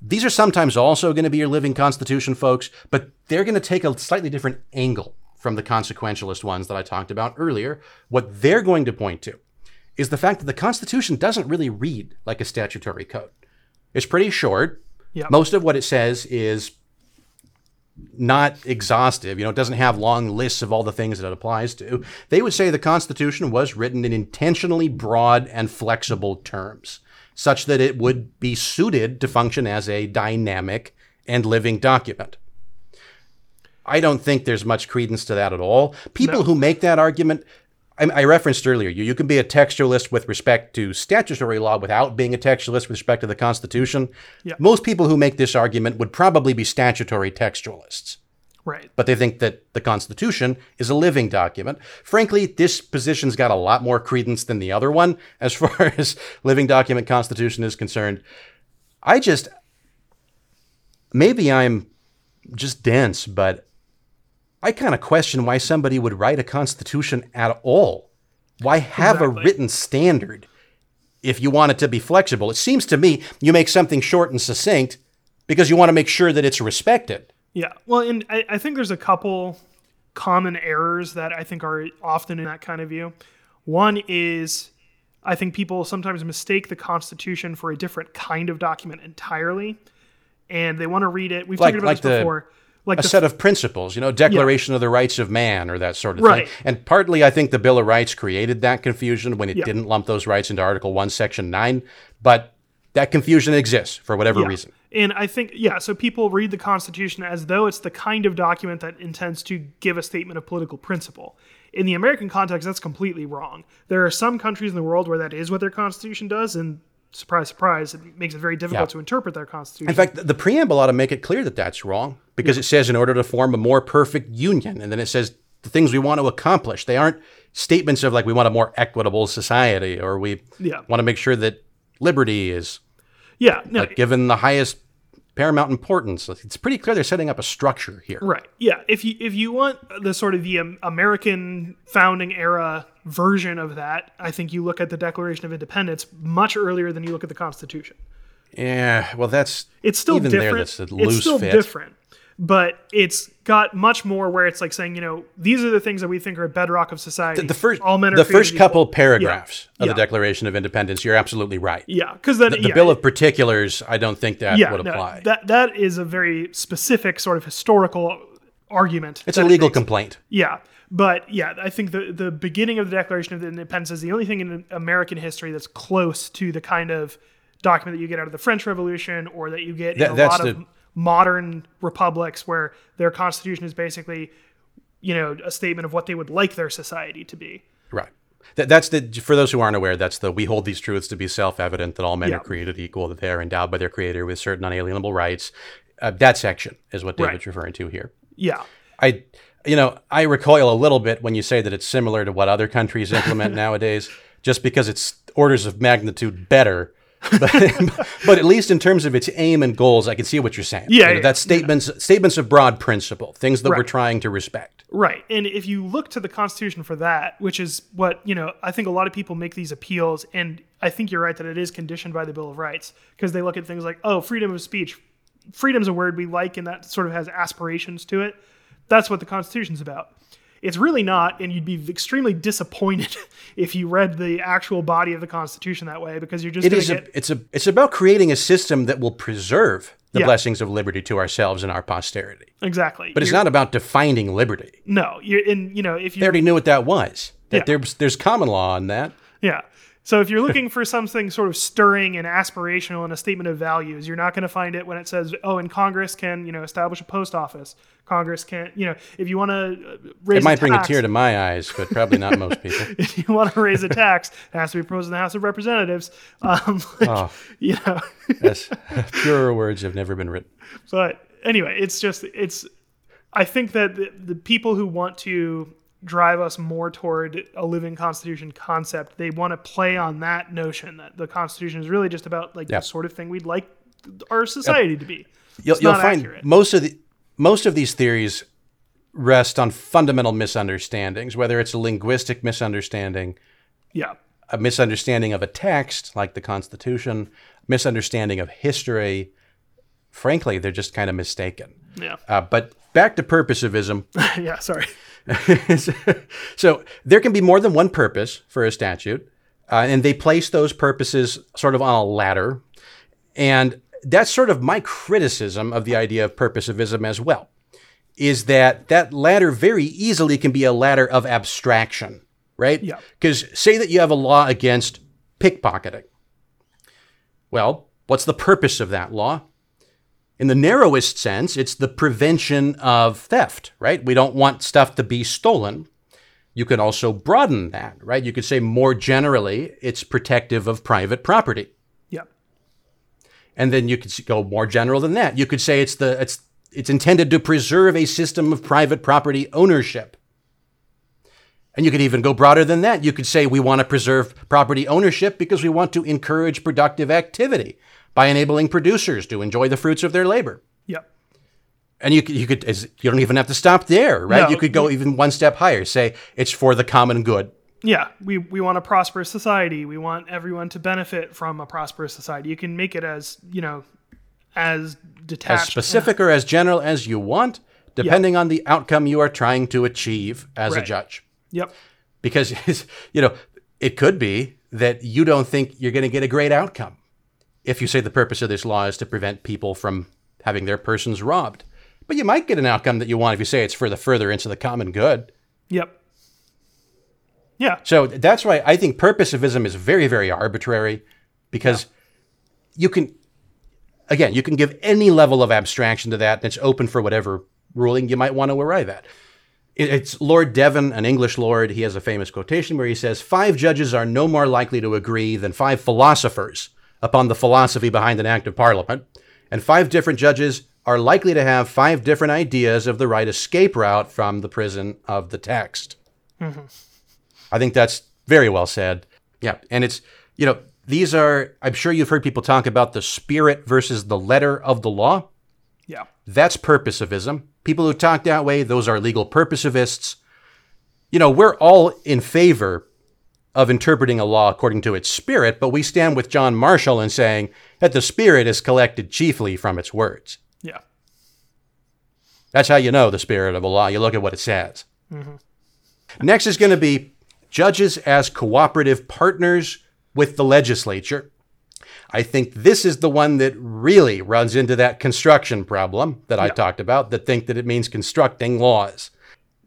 These are sometimes also going to be your living constitution, folks, but they're going to take a slightly different angle from the consequentialist ones that I talked about earlier. What they're going to point to is the fact that the Constitution doesn't really read like a statutory code. It's pretty short. Yeah. Most of what it says is not exhaustive. You know, it doesn't have long lists of all the things that it applies to. They would say the Constitution was written in intentionally broad and flexible terms, such that it would be suited to function as a dynamic and living document. I don't think there's much credence to that at all. People who make that argument, I, I referenced earlier, you, you can be a textualist with respect to statutory law without being a textualist with respect to the Constitution. Yeah. Most people who make this argument would probably be statutory textualists, Right. but they think that the Constitution is a living document. Frankly, this position's got a lot more credence than the other one as far as living document Constitution is concerned. I just, maybe I'm just dense, but I kind of question why somebody would write a constitution at all. Why have a written standard if you want it to be flexible? It seems to me you make something short and succinct because you want to make sure that it's respected. Yeah. Well, and I, I think there's a couple common errors that I think are often in that kind of view. One is I think people sometimes mistake the Constitution for a different kind of document entirely, and they want to read it. We've Like- talked about like this before. Like A set of principles, you know, Declaration of the Rights of Man or that sort of Right. thing. And partly I think the Bill of Rights created that confusion when it Yeah. didn't lump those rights into Article 1, Section 9. But that confusion exists for whatever Yeah. reason. And I think, yeah, so people read the Constitution as though it's the kind of document that intends to give a statement of political principle. In the American context, that's completely wrong. There are some countries in the world where that is what their Constitution does, and surprise, surprise, it makes it very difficult Yeah. to interpret their Constitution. In fact, the preamble ought to make it clear that that's wrong because it says in order to form a more perfect union. And then it says the things we want to accomplish. They aren't statements of like we want a more equitable society or we Yeah. want to make sure that liberty is yeah, no, like, given the highest paramount importance. It's pretty clear they're setting up a structure here. Right. Yeah. If you if you want the sort of the American founding era version of that, I think you look at the Declaration of Independence much earlier than you look at the Constitution. Yeah, well, that's It's still even different. there. That's a loose it's still fit. different, but it's got much more where it's like saying, you know, these are the things that we think are a bedrock of society. The first, all men are the first equal. couple paragraphs of Yeah. the Declaration of Independence, you're absolutely right. Yeah, because then The, the yeah, Bill of Particulars, I don't think that yeah, would no, apply. that that is a very specific sort of historical argument. it's a legal makes. complaint. Yeah, but yeah, I think the the beginning of the Declaration of Independence is the only thing in American history that's close to the kind of document that you get out of the French Revolution or that you get That- a lot of the- modern republics where their constitution is basically, you know, a statement of what they would like their society to be. Right. That, that's the for those who aren't aware. That's the we hold these truths to be self-evident that all men Yeah. are created equal, that they are endowed by their Creator with certain unalienable rights. Uh, that section is what David's Right. referring to here. Yeah. I, you know, I recoil a little bit when you say that it's similar to what other countries implement nowadays, just because it's orders of magnitude better. but, but at least in terms of its aim and goals, I can see what you're saying. Yeah, You know, that's statements statements of broad principle, things that we're trying to respect. Right. And if you look to the Constitution for that, which is what, you know, I think a lot of people make these appeals, and I think you're right that it is conditioned by the Bill of Rights, because they look at things like, oh, freedom of speech. Freedom's a word we like, and that sort of has aspirations to it. That's what the Constitution's about. It's really not, and you'd be extremely disappointed if you read the actual body of the Constitution that way, because you're just It is to a, it's a it's about creating a system that will preserve the Yeah. blessings of liberty to ourselves and our posterity. exactly. But it's You're- not about defining liberty. No. You're in, you know, if you. They already knew what that was. That Yeah. there's there's common law on that. Yeah. So if you're looking for something sort of stirring and aspirational and a statement of values, you're not going to find it when it says, "Oh, and Congress can, you know, establish a post office. Congress can, you know, if you want to raise It might a bring a tear to my eyes, but probably not most people. if you want to raise a tax, it has to be proposed in the House of Representatives. Um, like, Oh. you know, Yes, purer words have never been written. but anyway, it's just it's. I think that the, the people who want to drive us more toward a living constitution concept, they want to play on that notion that the constitution is really just about like Yeah. the sort of thing we'd like our society to be. You'll, you'll find accurate. most of the most of these theories rest on fundamental misunderstandings, whether it's a linguistic misunderstanding, Yeah, a misunderstanding of a text like the Constitution, misunderstanding of history. Frankly, they're just kind of mistaken. yeah, Uh, but back to purposivism. yeah. Sorry. so there can be more than one purpose for a statute, uh, and they place those purposes sort of on a ladder. And that's sort of my criticism of the idea of purposivism as well, is that that ladder very easily can be a ladder of abstraction, right? Yeah. Because say that you have a law against pickpocketing. Well, what's the purpose of that law? In the narrowest sense, it's the prevention of theft, right? We don't want stuff to be stolen. You can also broaden that, right? You could say more generally, it's protective of private property. Yep. And then you could go more general than that. You could say it's the it's it's intended to preserve a system of private property ownership. And you could even go broader than that. You could say we want to preserve property ownership because we want to encourage productive activity by enabling producers to enjoy the fruits of their labor. Yep. And you could, you could you don't even have to stop there, right? No. you could go even one step higher. Say it's for the common good. Yeah, we, we want a prosperous society. We want everyone to benefit from a prosperous society. You can make it as, you know, as detached. as specific or as general as you want, depending on the outcome you are trying to achieve as a judge. Yep. Because you know, it could be that you don't think you're going to get a great outcome if you say the purpose of this law is to prevent people from having their persons robbed. But you might get an outcome that you want if you say it's for the furtherance of the common good. Yep. Yeah. So that's why I think purposivism is very, very arbitrary because you can, again, you can give any level of abstraction to that and it's open for whatever ruling you might want to arrive at. It's Lord Devon, an English lord. He has a famous quotation where he says, Five judges are no more likely to agree than five philosophers upon the philosophy behind an act of parliament, and five different judges are likely to have five different ideas of the right escape route from the prison of the text. Mm-hmm. I think that's very well said. Yeah. And it's, you know, these are, I'm sure you've heard people talk about the spirit versus the letter of the law. Yeah. That's purposivism. People who talk that way, those are legal purposivists. You know, we're all in favor of interpreting a law according to its spirit, but we stand with John Marshall in saying that the spirit is collected chiefly from its words. Yeah. That's how you know the spirit of a law. You look at what it says. Mm-hmm. Next is going to be judges as cooperative partners with the legislature. I think this is the one that really runs into that construction problem that I talked about, that think that it means constructing laws.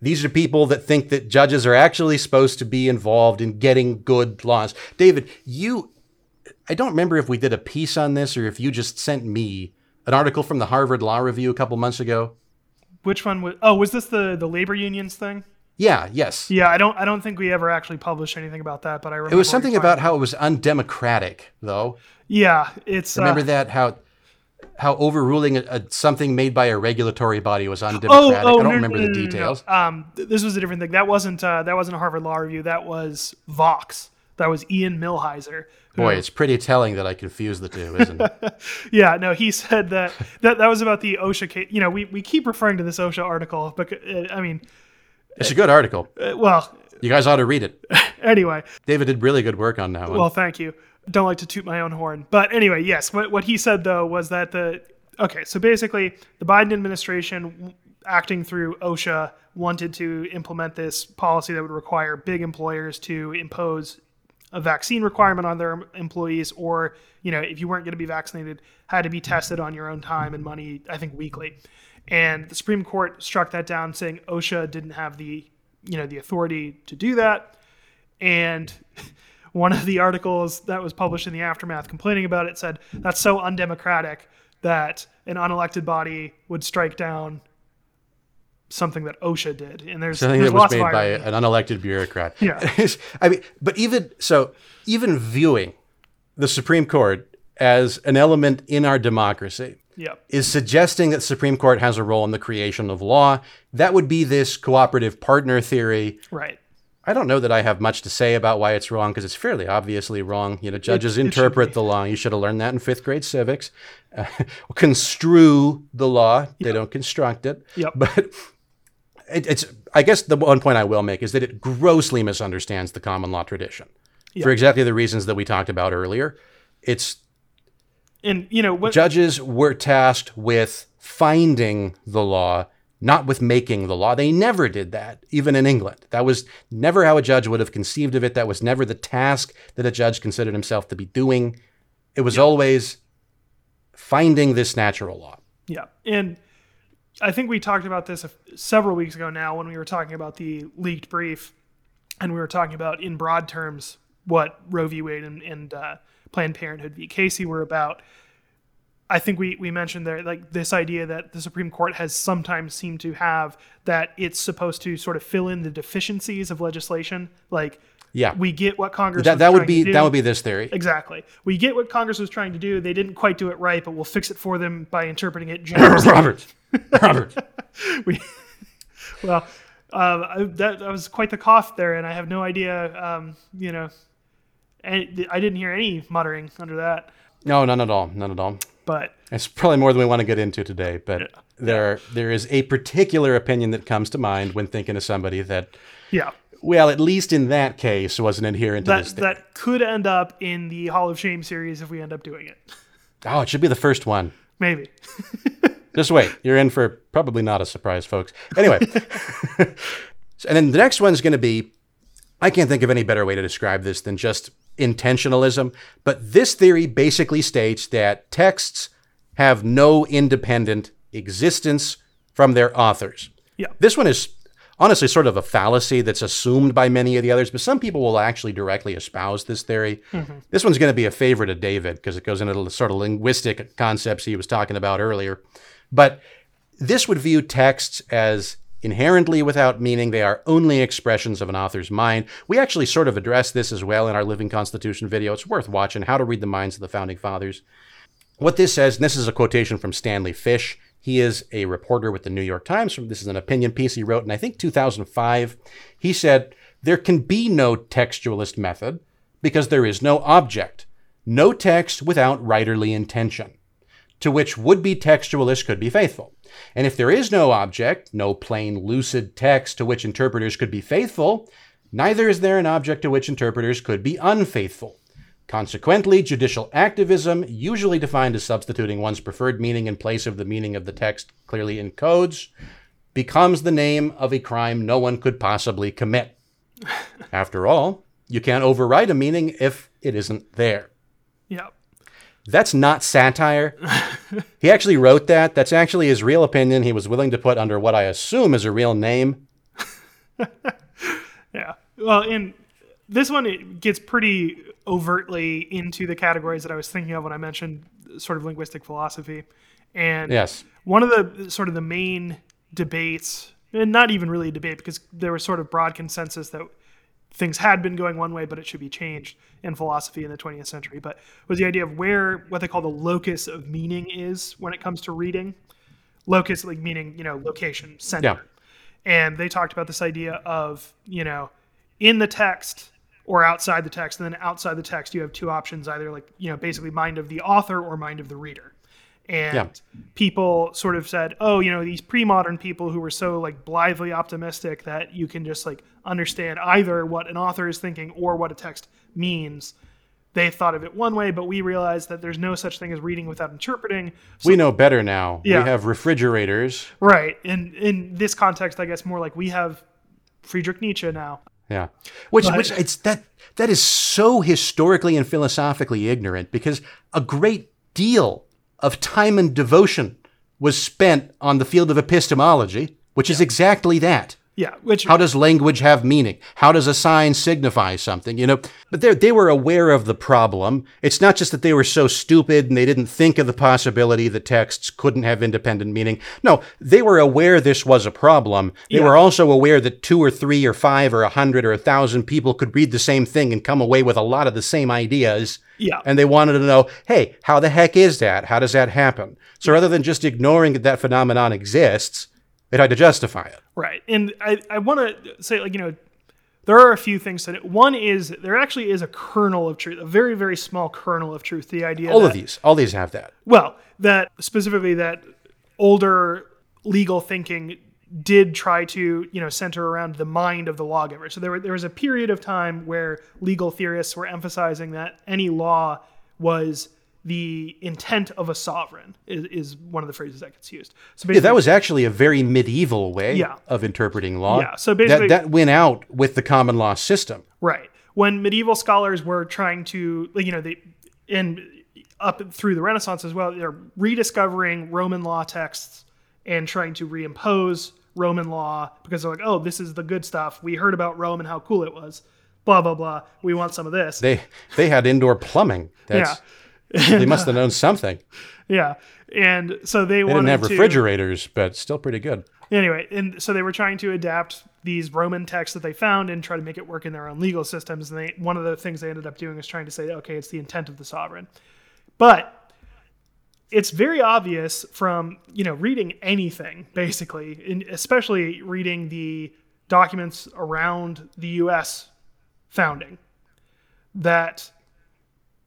These are people that think that judges are actually supposed to be involved in getting good laws. David, you, I don't remember if we did a piece on this or if you just sent me an article from the Harvard Law Review a couple months ago. Which one was? Oh, was this the the labor unions thing? Yeah, yes. Yeah, I don't I don't think we ever actually published anything about that, but I remember It was something about how it was undemocratic, though. Yeah, it's uh, Remember that how how overruling a, a, something made by a regulatory body was Oh, undemocratic. oh, I don't no, remember no, the no, no. details. Um, th- this was a different thing. That wasn't uh, that wasn't a Harvard Law Review. That was Vox. That was Ian Millhiser. Boy, it's pretty telling that I confused the two, isn't it? Yeah, no, he said that that, that was about the OSHA case. You know, we, we keep referring to this OSHA article, but uh, I mean, It's a good article. uh, well, You guys ought to read it. anyway, David did really good work on that one. well, thank you. Don't like to toot my own horn, but anyway, yes. What what he said though was that the okay, so basically, the Biden administration, acting through OSHA, wanted to implement this policy that would require big employers to impose a vaccine requirement on their employees, or you know, if you weren't going to be vaccinated, had to be tested on your own time and money. I think weekly. And the Supreme Court struck that down, saying OSHA didn't have the you know the authority to do that. And one of the articles that was published in the aftermath complaining about it said that's so undemocratic that an unelected body would strike down something that OSHA did. And there's, Something there's that was lots made by an unelected bureaucrat. Yeah. I mean, but even so, even viewing the Supreme Court as an element in our democracy Yep. is suggesting that Supreme Court has a role in the creation of law. That would be this cooperative partner theory. Right. I don't know that I have much to say about why it's wrong because it's fairly obviously wrong. You know, judges it should interpret the law. You should have learned that in fifth grade civics. Uh, construe the law. They don't construct it. Yep. But it, it's. I guess the one point I will make is that it grossly misunderstands the common law tradition for exactly the reasons that we talked about earlier. It's And you know what? judges were tasked with finding the law, not with making the law. They never did that, even in England. That was never how a judge would have conceived of it. That was never the task that a judge considered himself to be doing. It was always finding this natural law. Yeah, and I think we talked about this several weeks ago now when we were talking about the leaked brief, and we were talking about in broad terms what Roe v. Wade and, and uh, Planned Parenthood v. Casey were about. I think we, we mentioned there, like this idea that the Supreme Court has sometimes seemed to have that it's supposed to sort of fill in the deficiencies of legislation. Like, Yeah. we get what Congress That was that would be do. that would be this theory. exactly. We get what Congress was trying to do. They didn't quite do it right, but we'll fix it for them by interpreting it generously. Robert. Robert. we, well, um, I, that, that was quite the cough there, and I have no idea. Um, you know, I didn't hear any muttering under that. No, none at all. None at all. But It's probably more than we want to get into today, but there there is a particular opinion that comes to mind when thinking of somebody that, yeah, well, at least in that case, was an adherent to that this. thing. that could end up in the Hall of Shame series if we end up doing it. oh, it should be the first one. Maybe. Just wait. You're in for probably not a surprise, folks. Anyway. and then the next one's going to be I can't think of any better way to describe this than just intentionalism. But this theory basically states that texts have no independent existence from their authors. Yeah. This one is honestly sort of a fallacy that's assumed by many of the others, but some people will actually directly espouse this theory. Mm-hmm. This one's going to be a favorite of David because it goes into the sort of linguistic concepts he was talking about earlier. But this would view texts as inherently without meaning. They are only expressions of an author's mind. We actually sort of address this as well in our Living Constitution video. It's worth watching How to Read the Minds of the Founding Fathers. What this says, and this is a quotation from Stanley Fish. He is a reporter with the New York Times. This is an opinion piece he wrote in, I think, 2005. He said, There can be no textualist method because there is no object, no text without writerly intention, to which would be textualists could be faithful. And if there is no object, no plain, lucid text to which interpreters could be faithful, neither is there an object to which interpreters could be unfaithful. Consequently, judicial activism, usually defined as substituting one's preferred meaning in place of the meaning of the text clearly in codes, becomes the name of a crime no one could possibly commit. After all, you can't override a meaning if it isn't there. Yeah. That's not satire. he actually wrote that. That's actually his real opinion. He was willing to put under what I assume is a real name. Yeah. Well, and this one it gets pretty overtly into the categories that I was thinking of when I mentioned sort of linguistic philosophy. And Yes. one of the sort of the main debates, and not even really a debate because there was sort of broad consensus that things had been going one way, but it should be changed in philosophy in the 20th century. But was the idea of where what they call the locus of meaning is when it comes to reading. Locus, like meaning, you know, location, center Yeah. and they talked about this idea of you know in the text or outside the text and then outside the text you have two options either like you know basically mind of the author or mind of the reader and Yeah. people sort of said oh you know these pre-modern people who were so like blithely optimistic that you can just like understand either what an author is thinking or what a text means they thought of it one way but we realized that there's no such thing as reading without interpreting we know better now. Yeah. We have refrigerators. right in in this context i guess more like we have friedrich nietzsche now Yeah. Which But- which it's that that is so historically and philosophically ignorant because a great deal of time and devotion was spent on the field of epistemology, which is exactly that. Yeah which How does language have meaning? How does a sign signify something? You know, but they they were aware of the problem. It's not just that they were so stupid and they didn't think of the possibility that texts couldn't have independent meaning. No, they were aware this was a problem. They Yeah. were also aware that two or three or five or a hundred or a thousand people could read the same thing and come away with a lot of the same ideas. Yeah. And they wanted to know, hey, how the heck is that? How does that happen? So rather than just ignoring that that phenomenon exists, they tried to justify it. Right. And I, I want to say, like, you know, there are a few things to it. One is there actually is a kernel of truth, a very, very small kernel of truth. The idea All that, of these, all these have that. well, that specifically that older legal thinking did try to, you know, center around the mind of the lawgiver. So there, were, there was a period of time where legal theorists were emphasizing that any law was the intent of a sovereign is, is one of the phrases that gets used. So Yeah, that was actually a very medieval way Yeah. of interpreting law. Yeah, so basically- that, that went out with the common law system. Right. When medieval scholars were trying to, you know, they, and up through the Renaissance as well, they're rediscovering Roman law texts and trying to reimpose Roman law because they're like, oh, this is the good stuff. We heard about Rome and how cool it was. Blah blah blah. We want some of this. They they had indoor plumbing. That's, yeah. they must have known something. Yeah, and so they, They didn't have to, refrigerators, but still pretty good. anyway, and so they were trying to adapt these Roman texts that they found and try to make it work in their own legal systems. And they, one of the things they ended up doing is trying to say, okay, it's the intent of the sovereign. But it's very obvious from you know reading anything basically, and especially reading the documents around the U.S. founding, that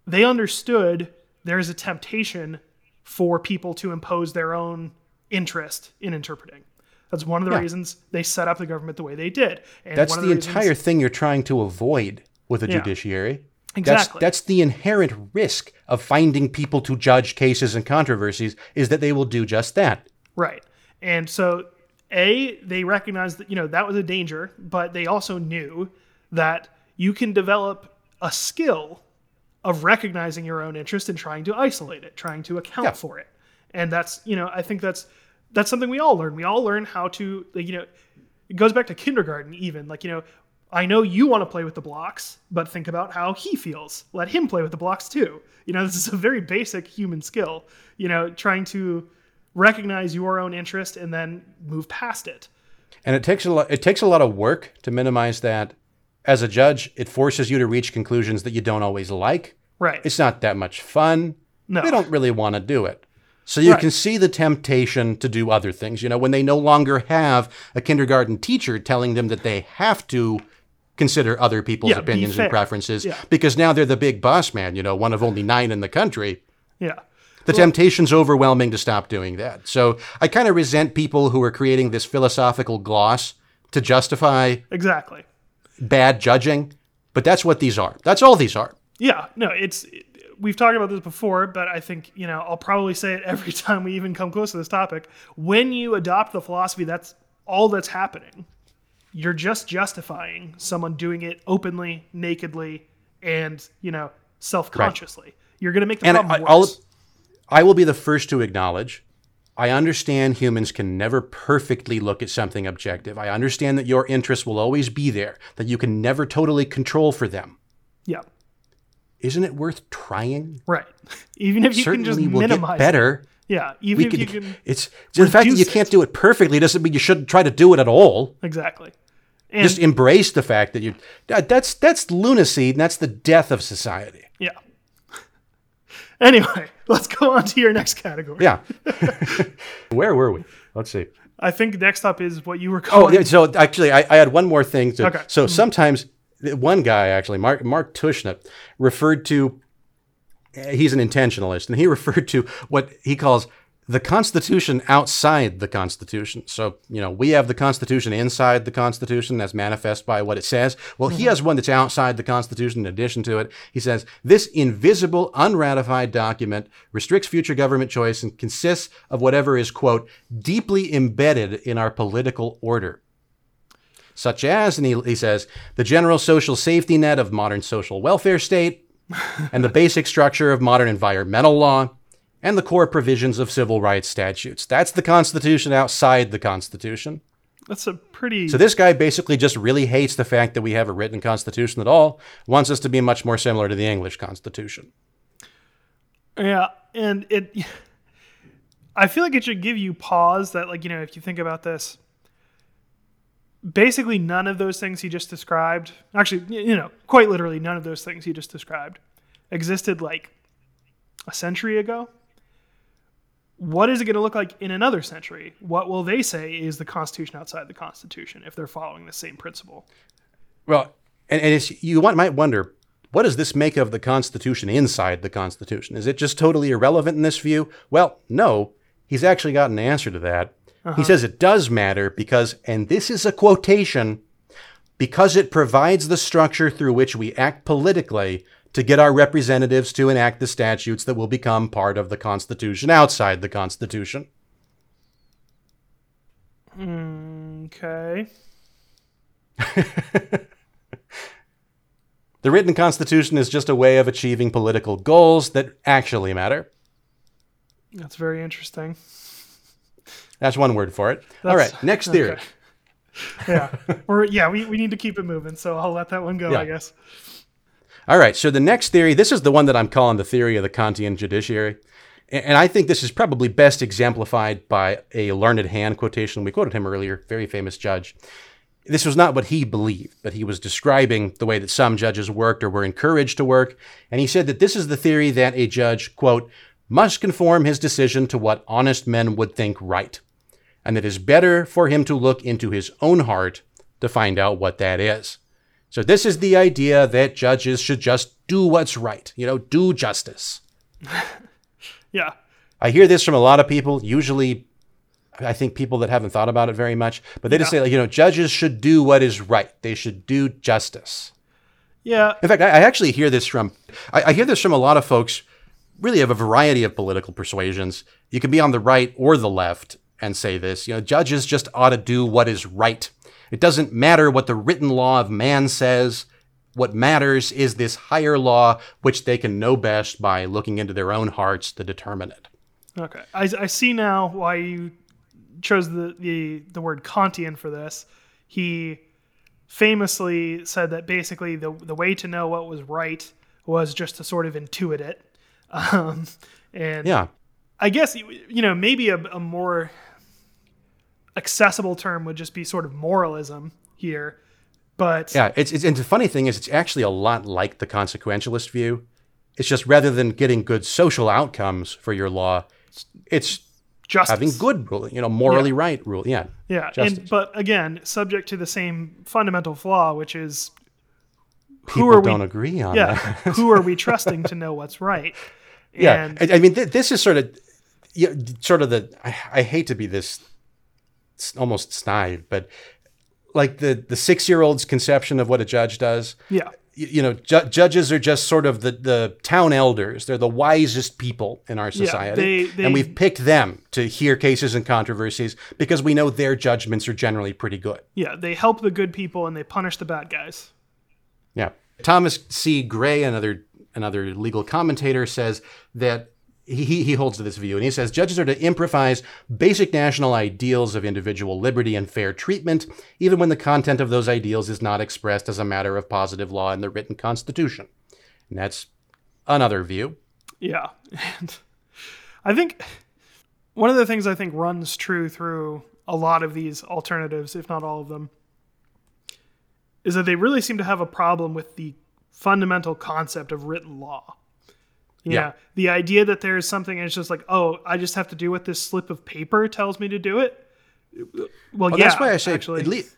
they understood there is a temptation for people to impose their own interest in interpreting. That's one of the Yeah. reasons they set up the government the way they did. And That's one of the reasons- entire thing you're trying to avoid with a Yeah. judiciary. Exactly. That's, that's the inherent risk of finding people to judge cases and controversies is that they will do just that. Right. And so, A, they recognized that, you know, that was a danger, but they also knew that you can develop a skill of recognizing your own interest and trying to isolate it, trying to account Yeah. for it. And that's, you know, I think that's that's something we all learn. We all learn how to, like, you know, it goes back to kindergarten even. Like, you know, I know you want to play with the blocks, but think about how he feels. Let him play with the blocks too. You know, this is a very basic human skill, you know, trying to recognize your own interest and then move past it. And it takes a lot it takes a lot of work to minimize that. As a judge, it forces you to reach conclusions that you don't always like. Right. It's not that much fun. No. They don't really want to do it. So you Right. can see the temptation to do other things. You know, when they no longer have a kindergarten teacher telling them that they have to consider other people's Yeah, opinions and preferences Yeah. because now they're the big boss man, you know, one of only nine in the country. yeah. The temptation's overwhelming to stop doing that. So I kind of resent people who are creating this philosophical gloss to justify Exactly. Bad judging, but that's what these are. That's all these are. Yeah, no, it's we've talked about this before, but I think, you know, I'll probably say it every time we even come close to this topic. When you adopt the philosophy, that's all that's happening. You're just justifying someone doing it openly, nakedly, and, you know, self-consciously. You're going to make the And problem I, I'll, worse. I will be the first to acknowledge. I understand humans can never perfectly look at something objective. I understand that your interests will always be there, that you can never totally control for them. yeah. Isn't it worth trying? Right. Even if you Certainly can just will minimize get better. It. Yeah, even We if could, you can it's the fact that you can't do it perfectly doesn't mean you shouldn't try to do it at all. exactly. And Just embrace the fact that you that, that's that's lunacy and that's the death of society. Anyway, let's go on to your next category. Yeah. Where were we? Let's see. I think next up is what you were Oh, calling. yeah, so actually, I, I had one more thing. To, Okay. So mm-hmm. sometimes one guy actually, Mark Mark Tushnet, referred to. He's an intentionalist, and he referred to what he calls the Constitution outside the Constitution. So you know, we have the Constitution inside the Constitution, as manifest by what it says. Well, he has one that's outside the Constitution. In addition to it, he says this invisible, unratified document restricts future government choice and consists of whatever is quote deeply embedded in our political order such as, and he, he says, the general social safety net of modern social welfare state, and the basic structure of modern environmental law, and the core provisions of civil rights statutes. That's the Constitution outside the Constitution. That's a pretty. So this guy basically just really hates the fact that we have a written Constitution at all, wants us to be much more similar to the English Constitution. yeah, and it. I feel like it should give you pause that, like, you know, if you think about this, basically none of those things he just described, actually, you know, quite literally none of those things he just described existed like a century ago. What is it going to look like in another century? What will they say is the Constitution outside the Constitution if they're following the same principle? Well, and, and it's, you want, might wonder, what does this make of the Constitution inside the Constitution? Is it just totally irrelevant in this view? Well, no. He's actually got an answer to that. He uh-huh. says it does matter because, and this is a quotation, because it provides the structure through which we act politically to get our representatives to enact the statutes that will become part of the Constitution outside the Constitution. Okay. The written Constitution is just a way of achieving political goals that actually matter. That's very interesting. That's one word for it. All That's- right, next theory. okay. Yeah. or yeah, we, we need to keep it moving, so I'll let that one go, Yeah. I guess. All right. So the next theory, this is the one that I'm calling the theory of the Kantian judiciary. And I think this is probably best exemplified by a Learned Hand quotation. We quoted him earlier, very famous judge. This was not what he believed, but he was describing the way that some judges worked or were encouraged to work. And he said that this is the theory that a judge, quote, must conform his decision to what honest men would think right. And it is better for him to look into his own heart to find out what that is. So this is the idea that judges should just do what's right, you know, do justice. Yeah. I hear this from a lot of people, usually I think people that haven't thought about it very much, but they just say, like, you know, judges should do what is right. They should do justice. Yeah. In fact, I, I actually hear this from I, I hear this from a lot of folks, really of a variety of political persuasions. You can be on the right or the left and say this. You know, judges just ought to do what is right. It doesn't matter what the written law of man says. What matters is this higher law, which they can know best by looking into their own hearts to determine it. Okay. I, I see now why you chose the, the, the word Kantian for this. He famously said that basically the, the way to know what was right was just to sort of intuit it. Um, and Yeah. I guess, you know, maybe a, a more accessible term would just be sort of moralism here. But Yeah, it's, it's and the funny thing is, it's actually a lot like the consequentialist view. It's just rather than getting good social outcomes for your law, it's just having good rule, you know, morally right rule. Yeah, Yeah, Justice. and but again, subject to the same fundamental flaw, which is people are we- don't agree on yeah, who are we trusting to know what's right? yeah, I, I mean, th- this is sort of, yeah, sort of the. I, I hate to be this, almost snide, but like the the six year old's conception of what a judge does. yeah, you know, ju- judges are just sort of the, the town elders. They're the wisest people in our society. they- they- and we've picked them to hear cases and controversies because we know their judgments are generally pretty good. yeah, they help the good people and they punish the bad guys. Yeah. Thomas C. Grey, another another legal commentator, says that he, he holds to this view, and he says judges are to improvise basic national ideals of individual liberty and fair treatment, even when the content of those ideals is not expressed as a matter of positive law in the written constitution. And that's another view. Yeah, and I think one of the things I think runs true through a lot of these alternatives, if not all of them, is that they really seem to have a problem with the fundamental concept of written law. Yeah. Yeah. The idea that there's something and it's just like, oh, I just have to do what this slip of paper tells me to do it. Well, Well, yeah, that's why I say actually. at least.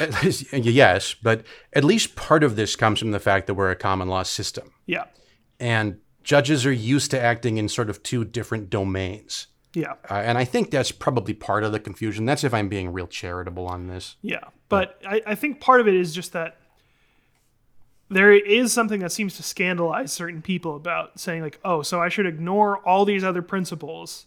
At least, yes, but at least part of this comes from the fact that we're a common law system, yeah. and judges are used to acting in sort of two different domains. Yeah. Uh, and I think that's probably part of the confusion. That's if I'm being real charitable on this. Yeah, but I, I think part of it is just that there is something that seems to scandalize certain people about saying like, oh, so I should ignore all these other principles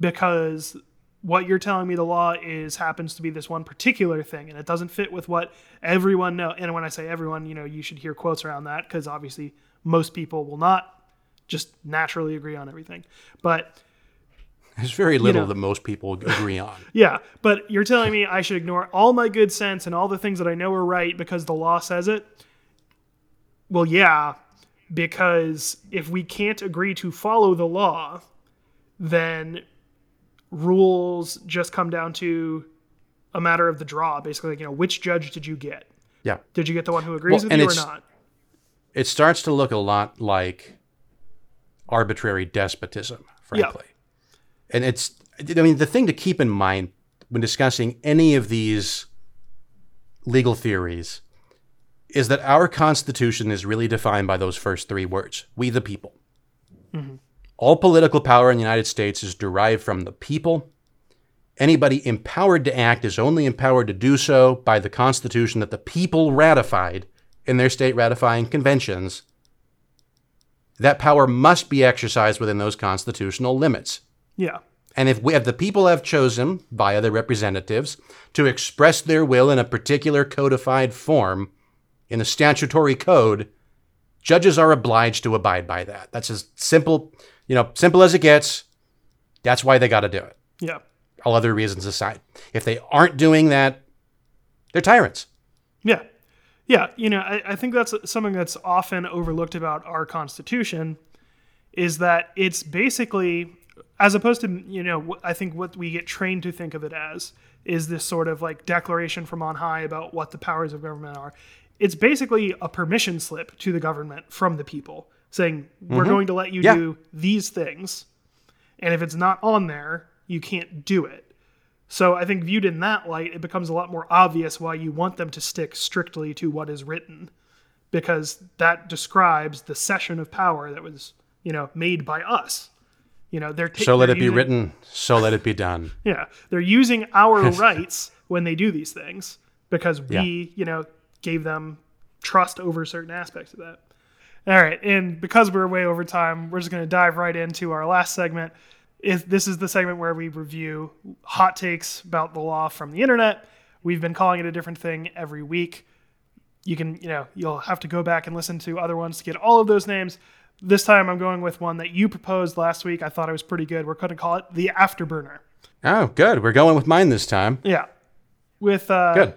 because what you're telling me the law is happens to be this one particular thing and it doesn't fit with what everyone know and when i say everyone you know you should hear quotes around that because obviously most people will not just naturally agree on everything but There's very little know. that most people agree on. Yeah, but you're telling me I should ignore all my good sense and all the things that I know are right because the law says it? Well, yeah, because if we can't agree to follow the law, then rules just come down to a matter of the draw. Basically, like, you know, which judge did you get? Yeah. Did you get the one who agrees Well, with you or not? It starts to look a lot like arbitrary despotism, frankly. Yeah. And it's, I mean, the thing to keep in mind when discussing any of these legal theories is that our Constitution is really defined by those first three words we the people. Mm-hmm. All political power in the United States is derived from the people. Anybody empowered to act is only empowered to do so by the Constitution that the people ratified in their state ratifying conventions. That power must be exercised within those constitutional limits. Yeah. And if, we, if the people have chosen, via their representatives, to express their will in a particular codified form in the statutory code, judges are obliged to abide by that. That's as simple, you know, simple as it gets. That's why they got to do it. Yeah. All other reasons aside. If they aren't doing that, they're tyrants. Yeah. Yeah, you know, I, I think that's something that's often overlooked about our Constitution is that it's basically, as opposed to, you know, I think what we get trained to think of it as is this sort of like declaration from on high about what the powers of government are. It's basically a permission slip to the government from the people saying, we're mm-hmm. going to let you Yeah. do these things. And if it's not on there, you can't do it. So I think viewed in that light, it becomes a lot more obvious why you want them to stick strictly to what is written, because that describes the cession of power that was, you know, made by us. You know, they're So let they're it be written, so let it be done. Yeah, they're using our rights when they do these things because we, you know, gave them trust over certain aspects of that. All right, and because we're way over time, we're just going to dive right into our last segment. If this is the segment where we review hot takes about the law from the internet, we've been calling it a different thing every week. You can, you know, you'll have to go back and listen to other ones to get all of those names. This time I'm going with one that you proposed last week. I thought it was pretty good. We're going to call it the afterburner. Oh, good. We're going with mine this time. Yeah. With uh Good.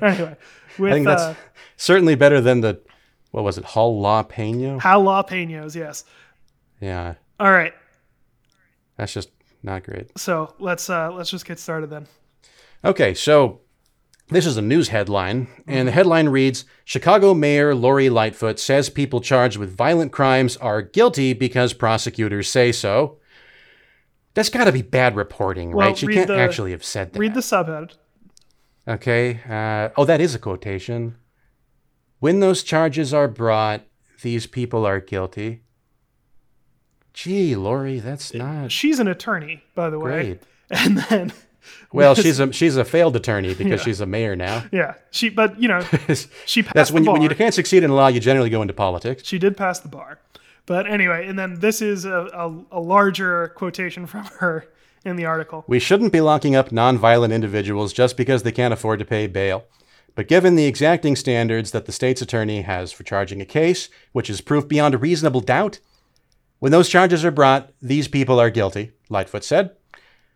anyway, with I think that's uh certainly better than the, what was it, jalapeno? jalapenos, yes. Yeah, All right. that's just not great. So, let's uh let's just get started then. Okay, so this is a news headline, and the headline reads Chicago Mayor Lori Lightfoot says people charged with violent crimes are guilty because prosecutors say so. That's got to be bad reporting, Well, right? She can't the- actually have said that. Read the subhead. Okay. Uh, oh, that is a quotation. When those charges are brought, these people are guilty. Gee, Lori, that's not She's an attorney, by the way. great. And then Well, she's a she's a failed attorney because she's a mayor now. yeah, she but you know, she passed That's when the you, when you can't succeed in law, you generally go into politics. She did pass the bar. But anyway, and then this is a, a, a larger quotation from her in the article. We shouldn't be locking up nonviolent individuals just because they can't afford to pay bail. But given the exacting standards that the state's attorney has for charging a case, which is proof beyond a reasonable doubt, when those charges are brought, these people are guilty, Lightfoot said.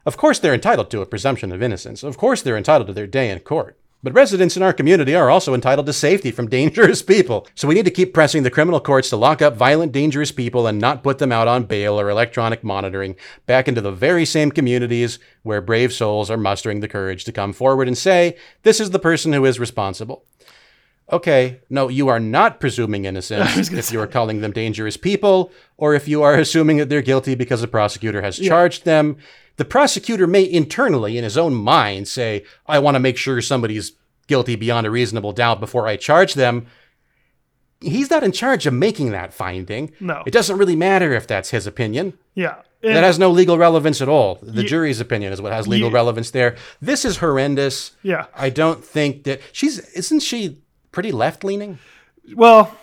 Of course, they're entitled to a presumption of innocence. Of course, they're entitled to their day in court. But residents in our community are also entitled to safety from dangerous people. So we need to keep pressing the criminal courts to lock up violent, dangerous people and not put them out on bail or electronic monitoring back into the very same communities where brave souls are mustering the courage to come forward and say, this is the person who is responsible. Okay, no, you are not presuming innocence if you are calling them dangerous people, or if you are assuming that they're guilty because a prosecutor has charged them. The prosecutor may internally, in his own mind, say, I want to make sure somebody's guilty beyond a reasonable doubt before I charge them. He's not in charge of making that finding. No. It doesn't really matter if that's his opinion. Yeah. That has no legal relevance at all. The jury's opinion is what has legal relevance there. This is horrendous. Yeah. I don't think that she's isn't she pretty left leaning? Well,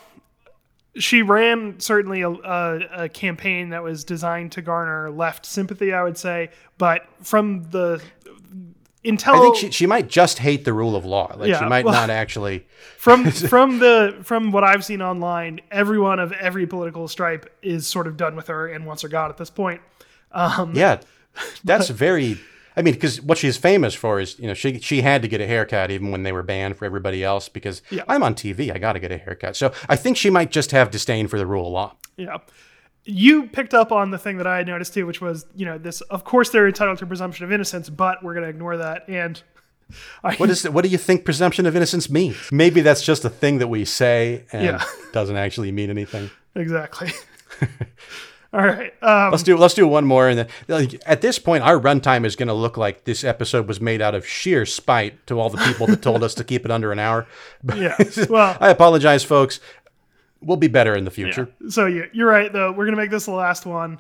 she ran certainly a, a, a campaign that was designed to garner left sympathy, I would say. But from the intel, I think she, she might just hate the rule of law. Like she might well- not actually. from from the from what I've seen online, everyone of every political stripe is sort of done with her and wants her gone at this point. Um, yeah, that's very. I mean, because what she's famous for is, you know, she she had to get a haircut even when they were banned for everybody else. Because Yeah. I'm on TV, I got to get a haircut. So I think she might just have disdain for the rule of law. Yeah. You picked up on the thing that I had noticed too, which was, you know, this of course they're entitled to presumption of innocence, but we're gonna ignore that. And I What is? What do you think presumption of innocence means? Maybe that's just a thing that we say and Yeah. doesn't actually mean anything. exactly. All right. Um, Let's do let's do one more, and then like, at this point, our runtime is going to look like this episode was made out of sheer spite to all the people that told us to keep it under an hour. yeah. Well, I apologize, folks. We'll be better in the future. So yeah, you're right though. We're gonna make this the last one,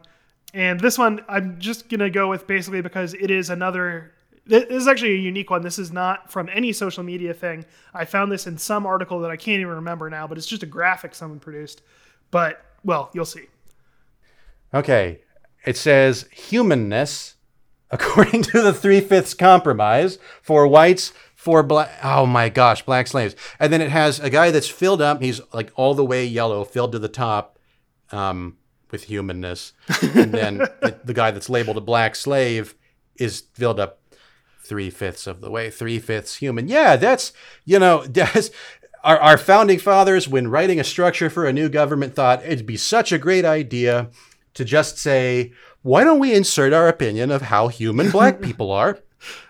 and this one I'm just gonna go with basically because it is another. This is actually a unique one. This is not from any social media thing. I found this in some article that I can't even remember now, but it's just a graphic someone produced. But well, you'll see. Okay. It says humanness, according to the three fifths compromise, for whites, for black. Oh my gosh, black slaves. And then it has a guy that's filled up. He's like all the way yellow, filled to the top um, with humanness. And then the, the guy that's labeled a black slave is filled up three fifths of the way, three fifths human. Yeah, that's, you know, that's. our, our founding fathers, when writing a structure for a new government, thought it'd be such a great idea to just say, why don't we insert our opinion of how human black people are?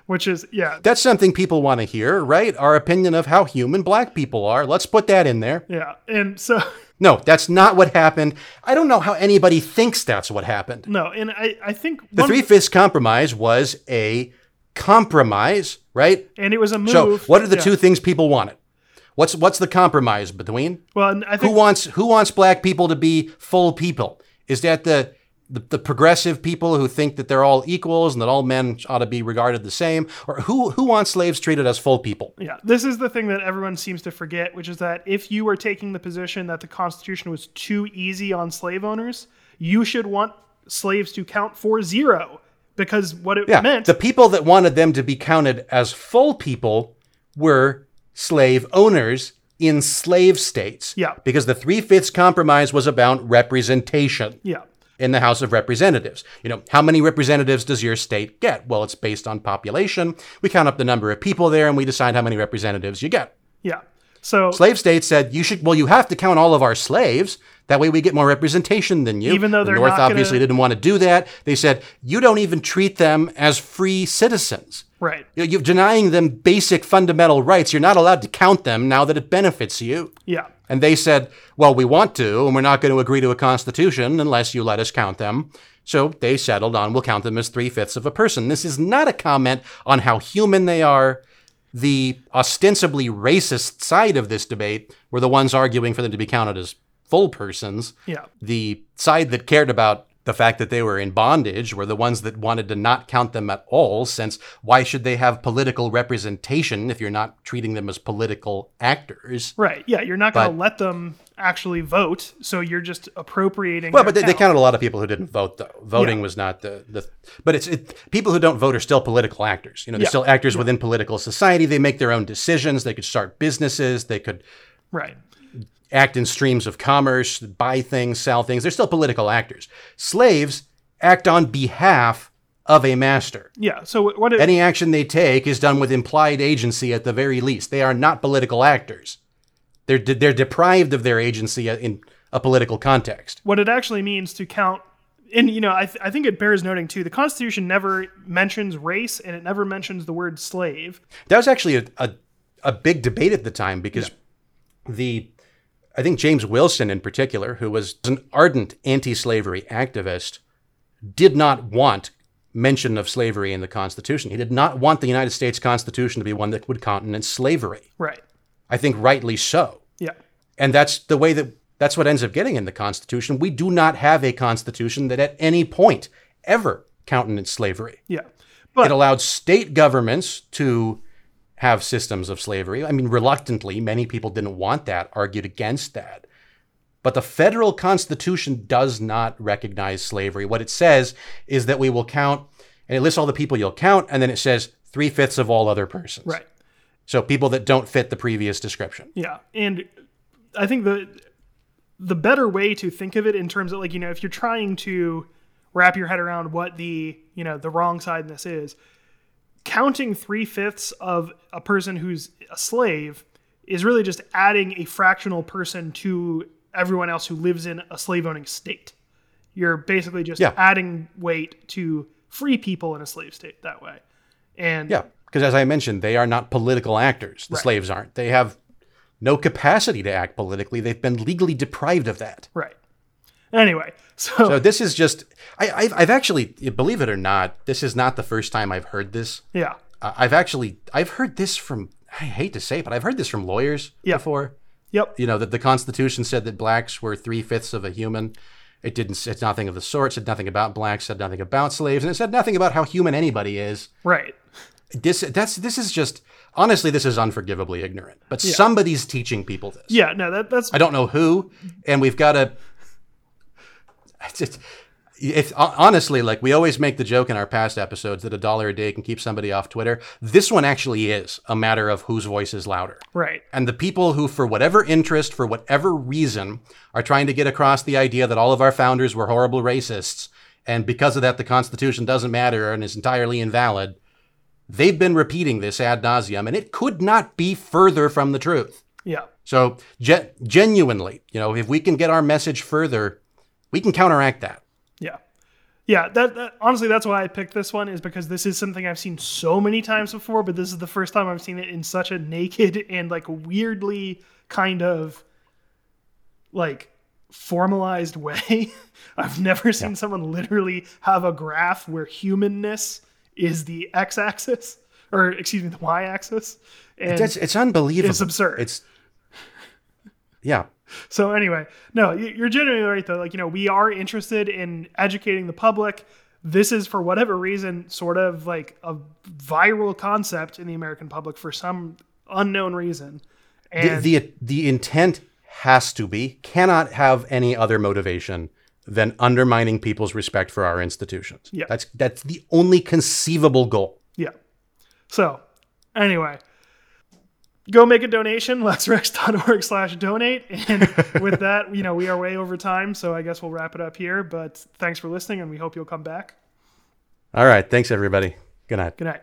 Which is yeah, That's something people want to hear, right? Our opinion of how human black people are. Let's put that in there. yeah, and so No, that's not what happened. I don't know how anybody thinks that's what happened. no, and I I think The Three Fifths Compromise was a compromise, right? and it was a move. So, what are the yeah. two things people wanted? What's what's the compromise between? Well, I Who wants who wants black people to be full people? Is that the, the the progressive people who think that they're all equals and that all men ought to be regarded the same, or who who wants slaves treated as full people? Yeah, this is the thing that everyone seems to forget, which is that if you were taking the position that the Constitution was too easy on slave owners, you should want slaves to count for zero because what it Yeah, meant. the people that wanted them to be counted as full people were slave owners in slave states. Yeah. because the Three Fifths Compromise was about representation. yeah, in the House of Representatives. You know, how many representatives does your state get? Well, it's based on population. We count up the number of people there and we decide how many representatives you get. yeah. So Slave states said you should well you have to count all of our slaves. That way we get more representation than you. Even though the they're North not gonna- obviously didn't want to do that. They said you don't even treat them as free citizens. Right, You're denying them basic fundamental rights. You're not allowed to count them now that it benefits you. yeah, And they said, well, we want to, and we're not going to agree to a constitution unless you let us count them. So they settled on we'll count them as three fifths of a person. This is not a comment on how human they are. The ostensibly racist side of this debate were the ones arguing for them to be counted as full persons. yeah, The side that cared about the fact that they were in bondage were the ones that wanted to not count them at all, since why should they have political representation if you're not treating them as political actors? right. Yeah, you're not going to let them actually vote, so you're just appropriating. Well, but they, they counted a lot of people who didn't vote, though. Voting Yeah. was not the, the but it's it, people who don't vote are still political actors. You know, they're Yeah. still actors within political society. They make their own decisions. They could start businesses. They could right. Act in streams of commerce, buy things, sell things. They're still political actors. Slaves act on behalf of a master. Yeah. So what? It, Any action they take is done with implied agency at the very least. They are not political actors. They're de- they're deprived of their agency uh, in a political context. what it actually means to count and you know I, th- I think it bears noting too the constitution never mentions race and it never mentions the word slave That was actually a, a, a big debate at the time because the I think James Wilson in particular, who was an ardent anti-slavery activist, did not want mention of slavery in the Constitution. He did not want the United States Constitution to be one that would countenance slavery. right I think rightly so. yeah And that's the way that that's what ends up getting in the Constitution. We do not have a Constitution that at any point ever countenanced slavery. yeah But It allowed state governments to have systems of slavery. I mean, reluctantly, many people didn't want that, argued against that. But the federal constitution does not recognize slavery. What it says is that we will count, and it lists all the people you'll count, and then it says three fifths of all other persons. right So people that don't fit the previous description. yeah and i think the the better way to think of it in terms of like you know if you're trying to wrap your head around what the you know the wrong side in this is counting three-fifths of a person who's a slave is really just adding a fractional person to everyone else who lives in a slave owning state you're basically just Yeah. adding weight to free people in a slave state that way and Yeah, because as I mentioned, they are not political actors. The Right. slaves aren't. They have no capacity to act politically. They've been legally deprived of that. right anyway so, So this is just I, I've, I've actually believe it or not, this is not the first time I've heard this. yeah Uh, I've actually I've heard this from I hate to say it, but I've heard this from lawyers Yeah. before. yep You know that the Constitution said that blacks were three fifths of a human. It didn't. Said nothing of the sort. Said nothing about blacks. Said nothing about slaves, and it said nothing about how human anybody is. right This that's this is just honestly this is unforgivably ignorant. But somebody's teaching people this. yeah no that that's I don't know who, and we've got to. It's just, if honestly, like we always make the joke in our past episodes that a dollar a day can keep somebody off Twitter. This one actually is a matter of whose voice is louder. right And the people who, for whatever interest, for whatever reason, are trying to get across the idea that all of our founders were horrible racists, and because of that, the Constitution doesn't matter and is entirely invalid, they've been repeating this ad nauseum, and it could not be further from the truth. Yeah. So ge- genuinely, you know, if we can get our message further, we can counteract that. Yeah. Yeah, that, that honestly that's why I picked this one is because this is something I've seen so many times before, but this is the first time I've seen it in such a naked and like weirdly kind of like formalized way. I've never seen someone literally have a graph where humanness is the x-axis or excuse me, the y-axis. And It's, it's unbelievable. It's absurd. It's yeah. So anyway, no, you're genuinely right though. Like you know, we are interested in educating the public. This is for whatever reason sort of like a viral concept in the American public for some unknown reason. The, the the intent has to be cannot have any other motivation than undermining people's respect for our institutions. Yeah. That's that's the only conceivable goal. yeah. So anyway, go make a donation, lexrex.org slash donate. And with that, you know, we are way over time, so I guess we'll wrap it up here. But thanks for listening and we hope you'll come back. All right, thanks everybody. Good night. Good night.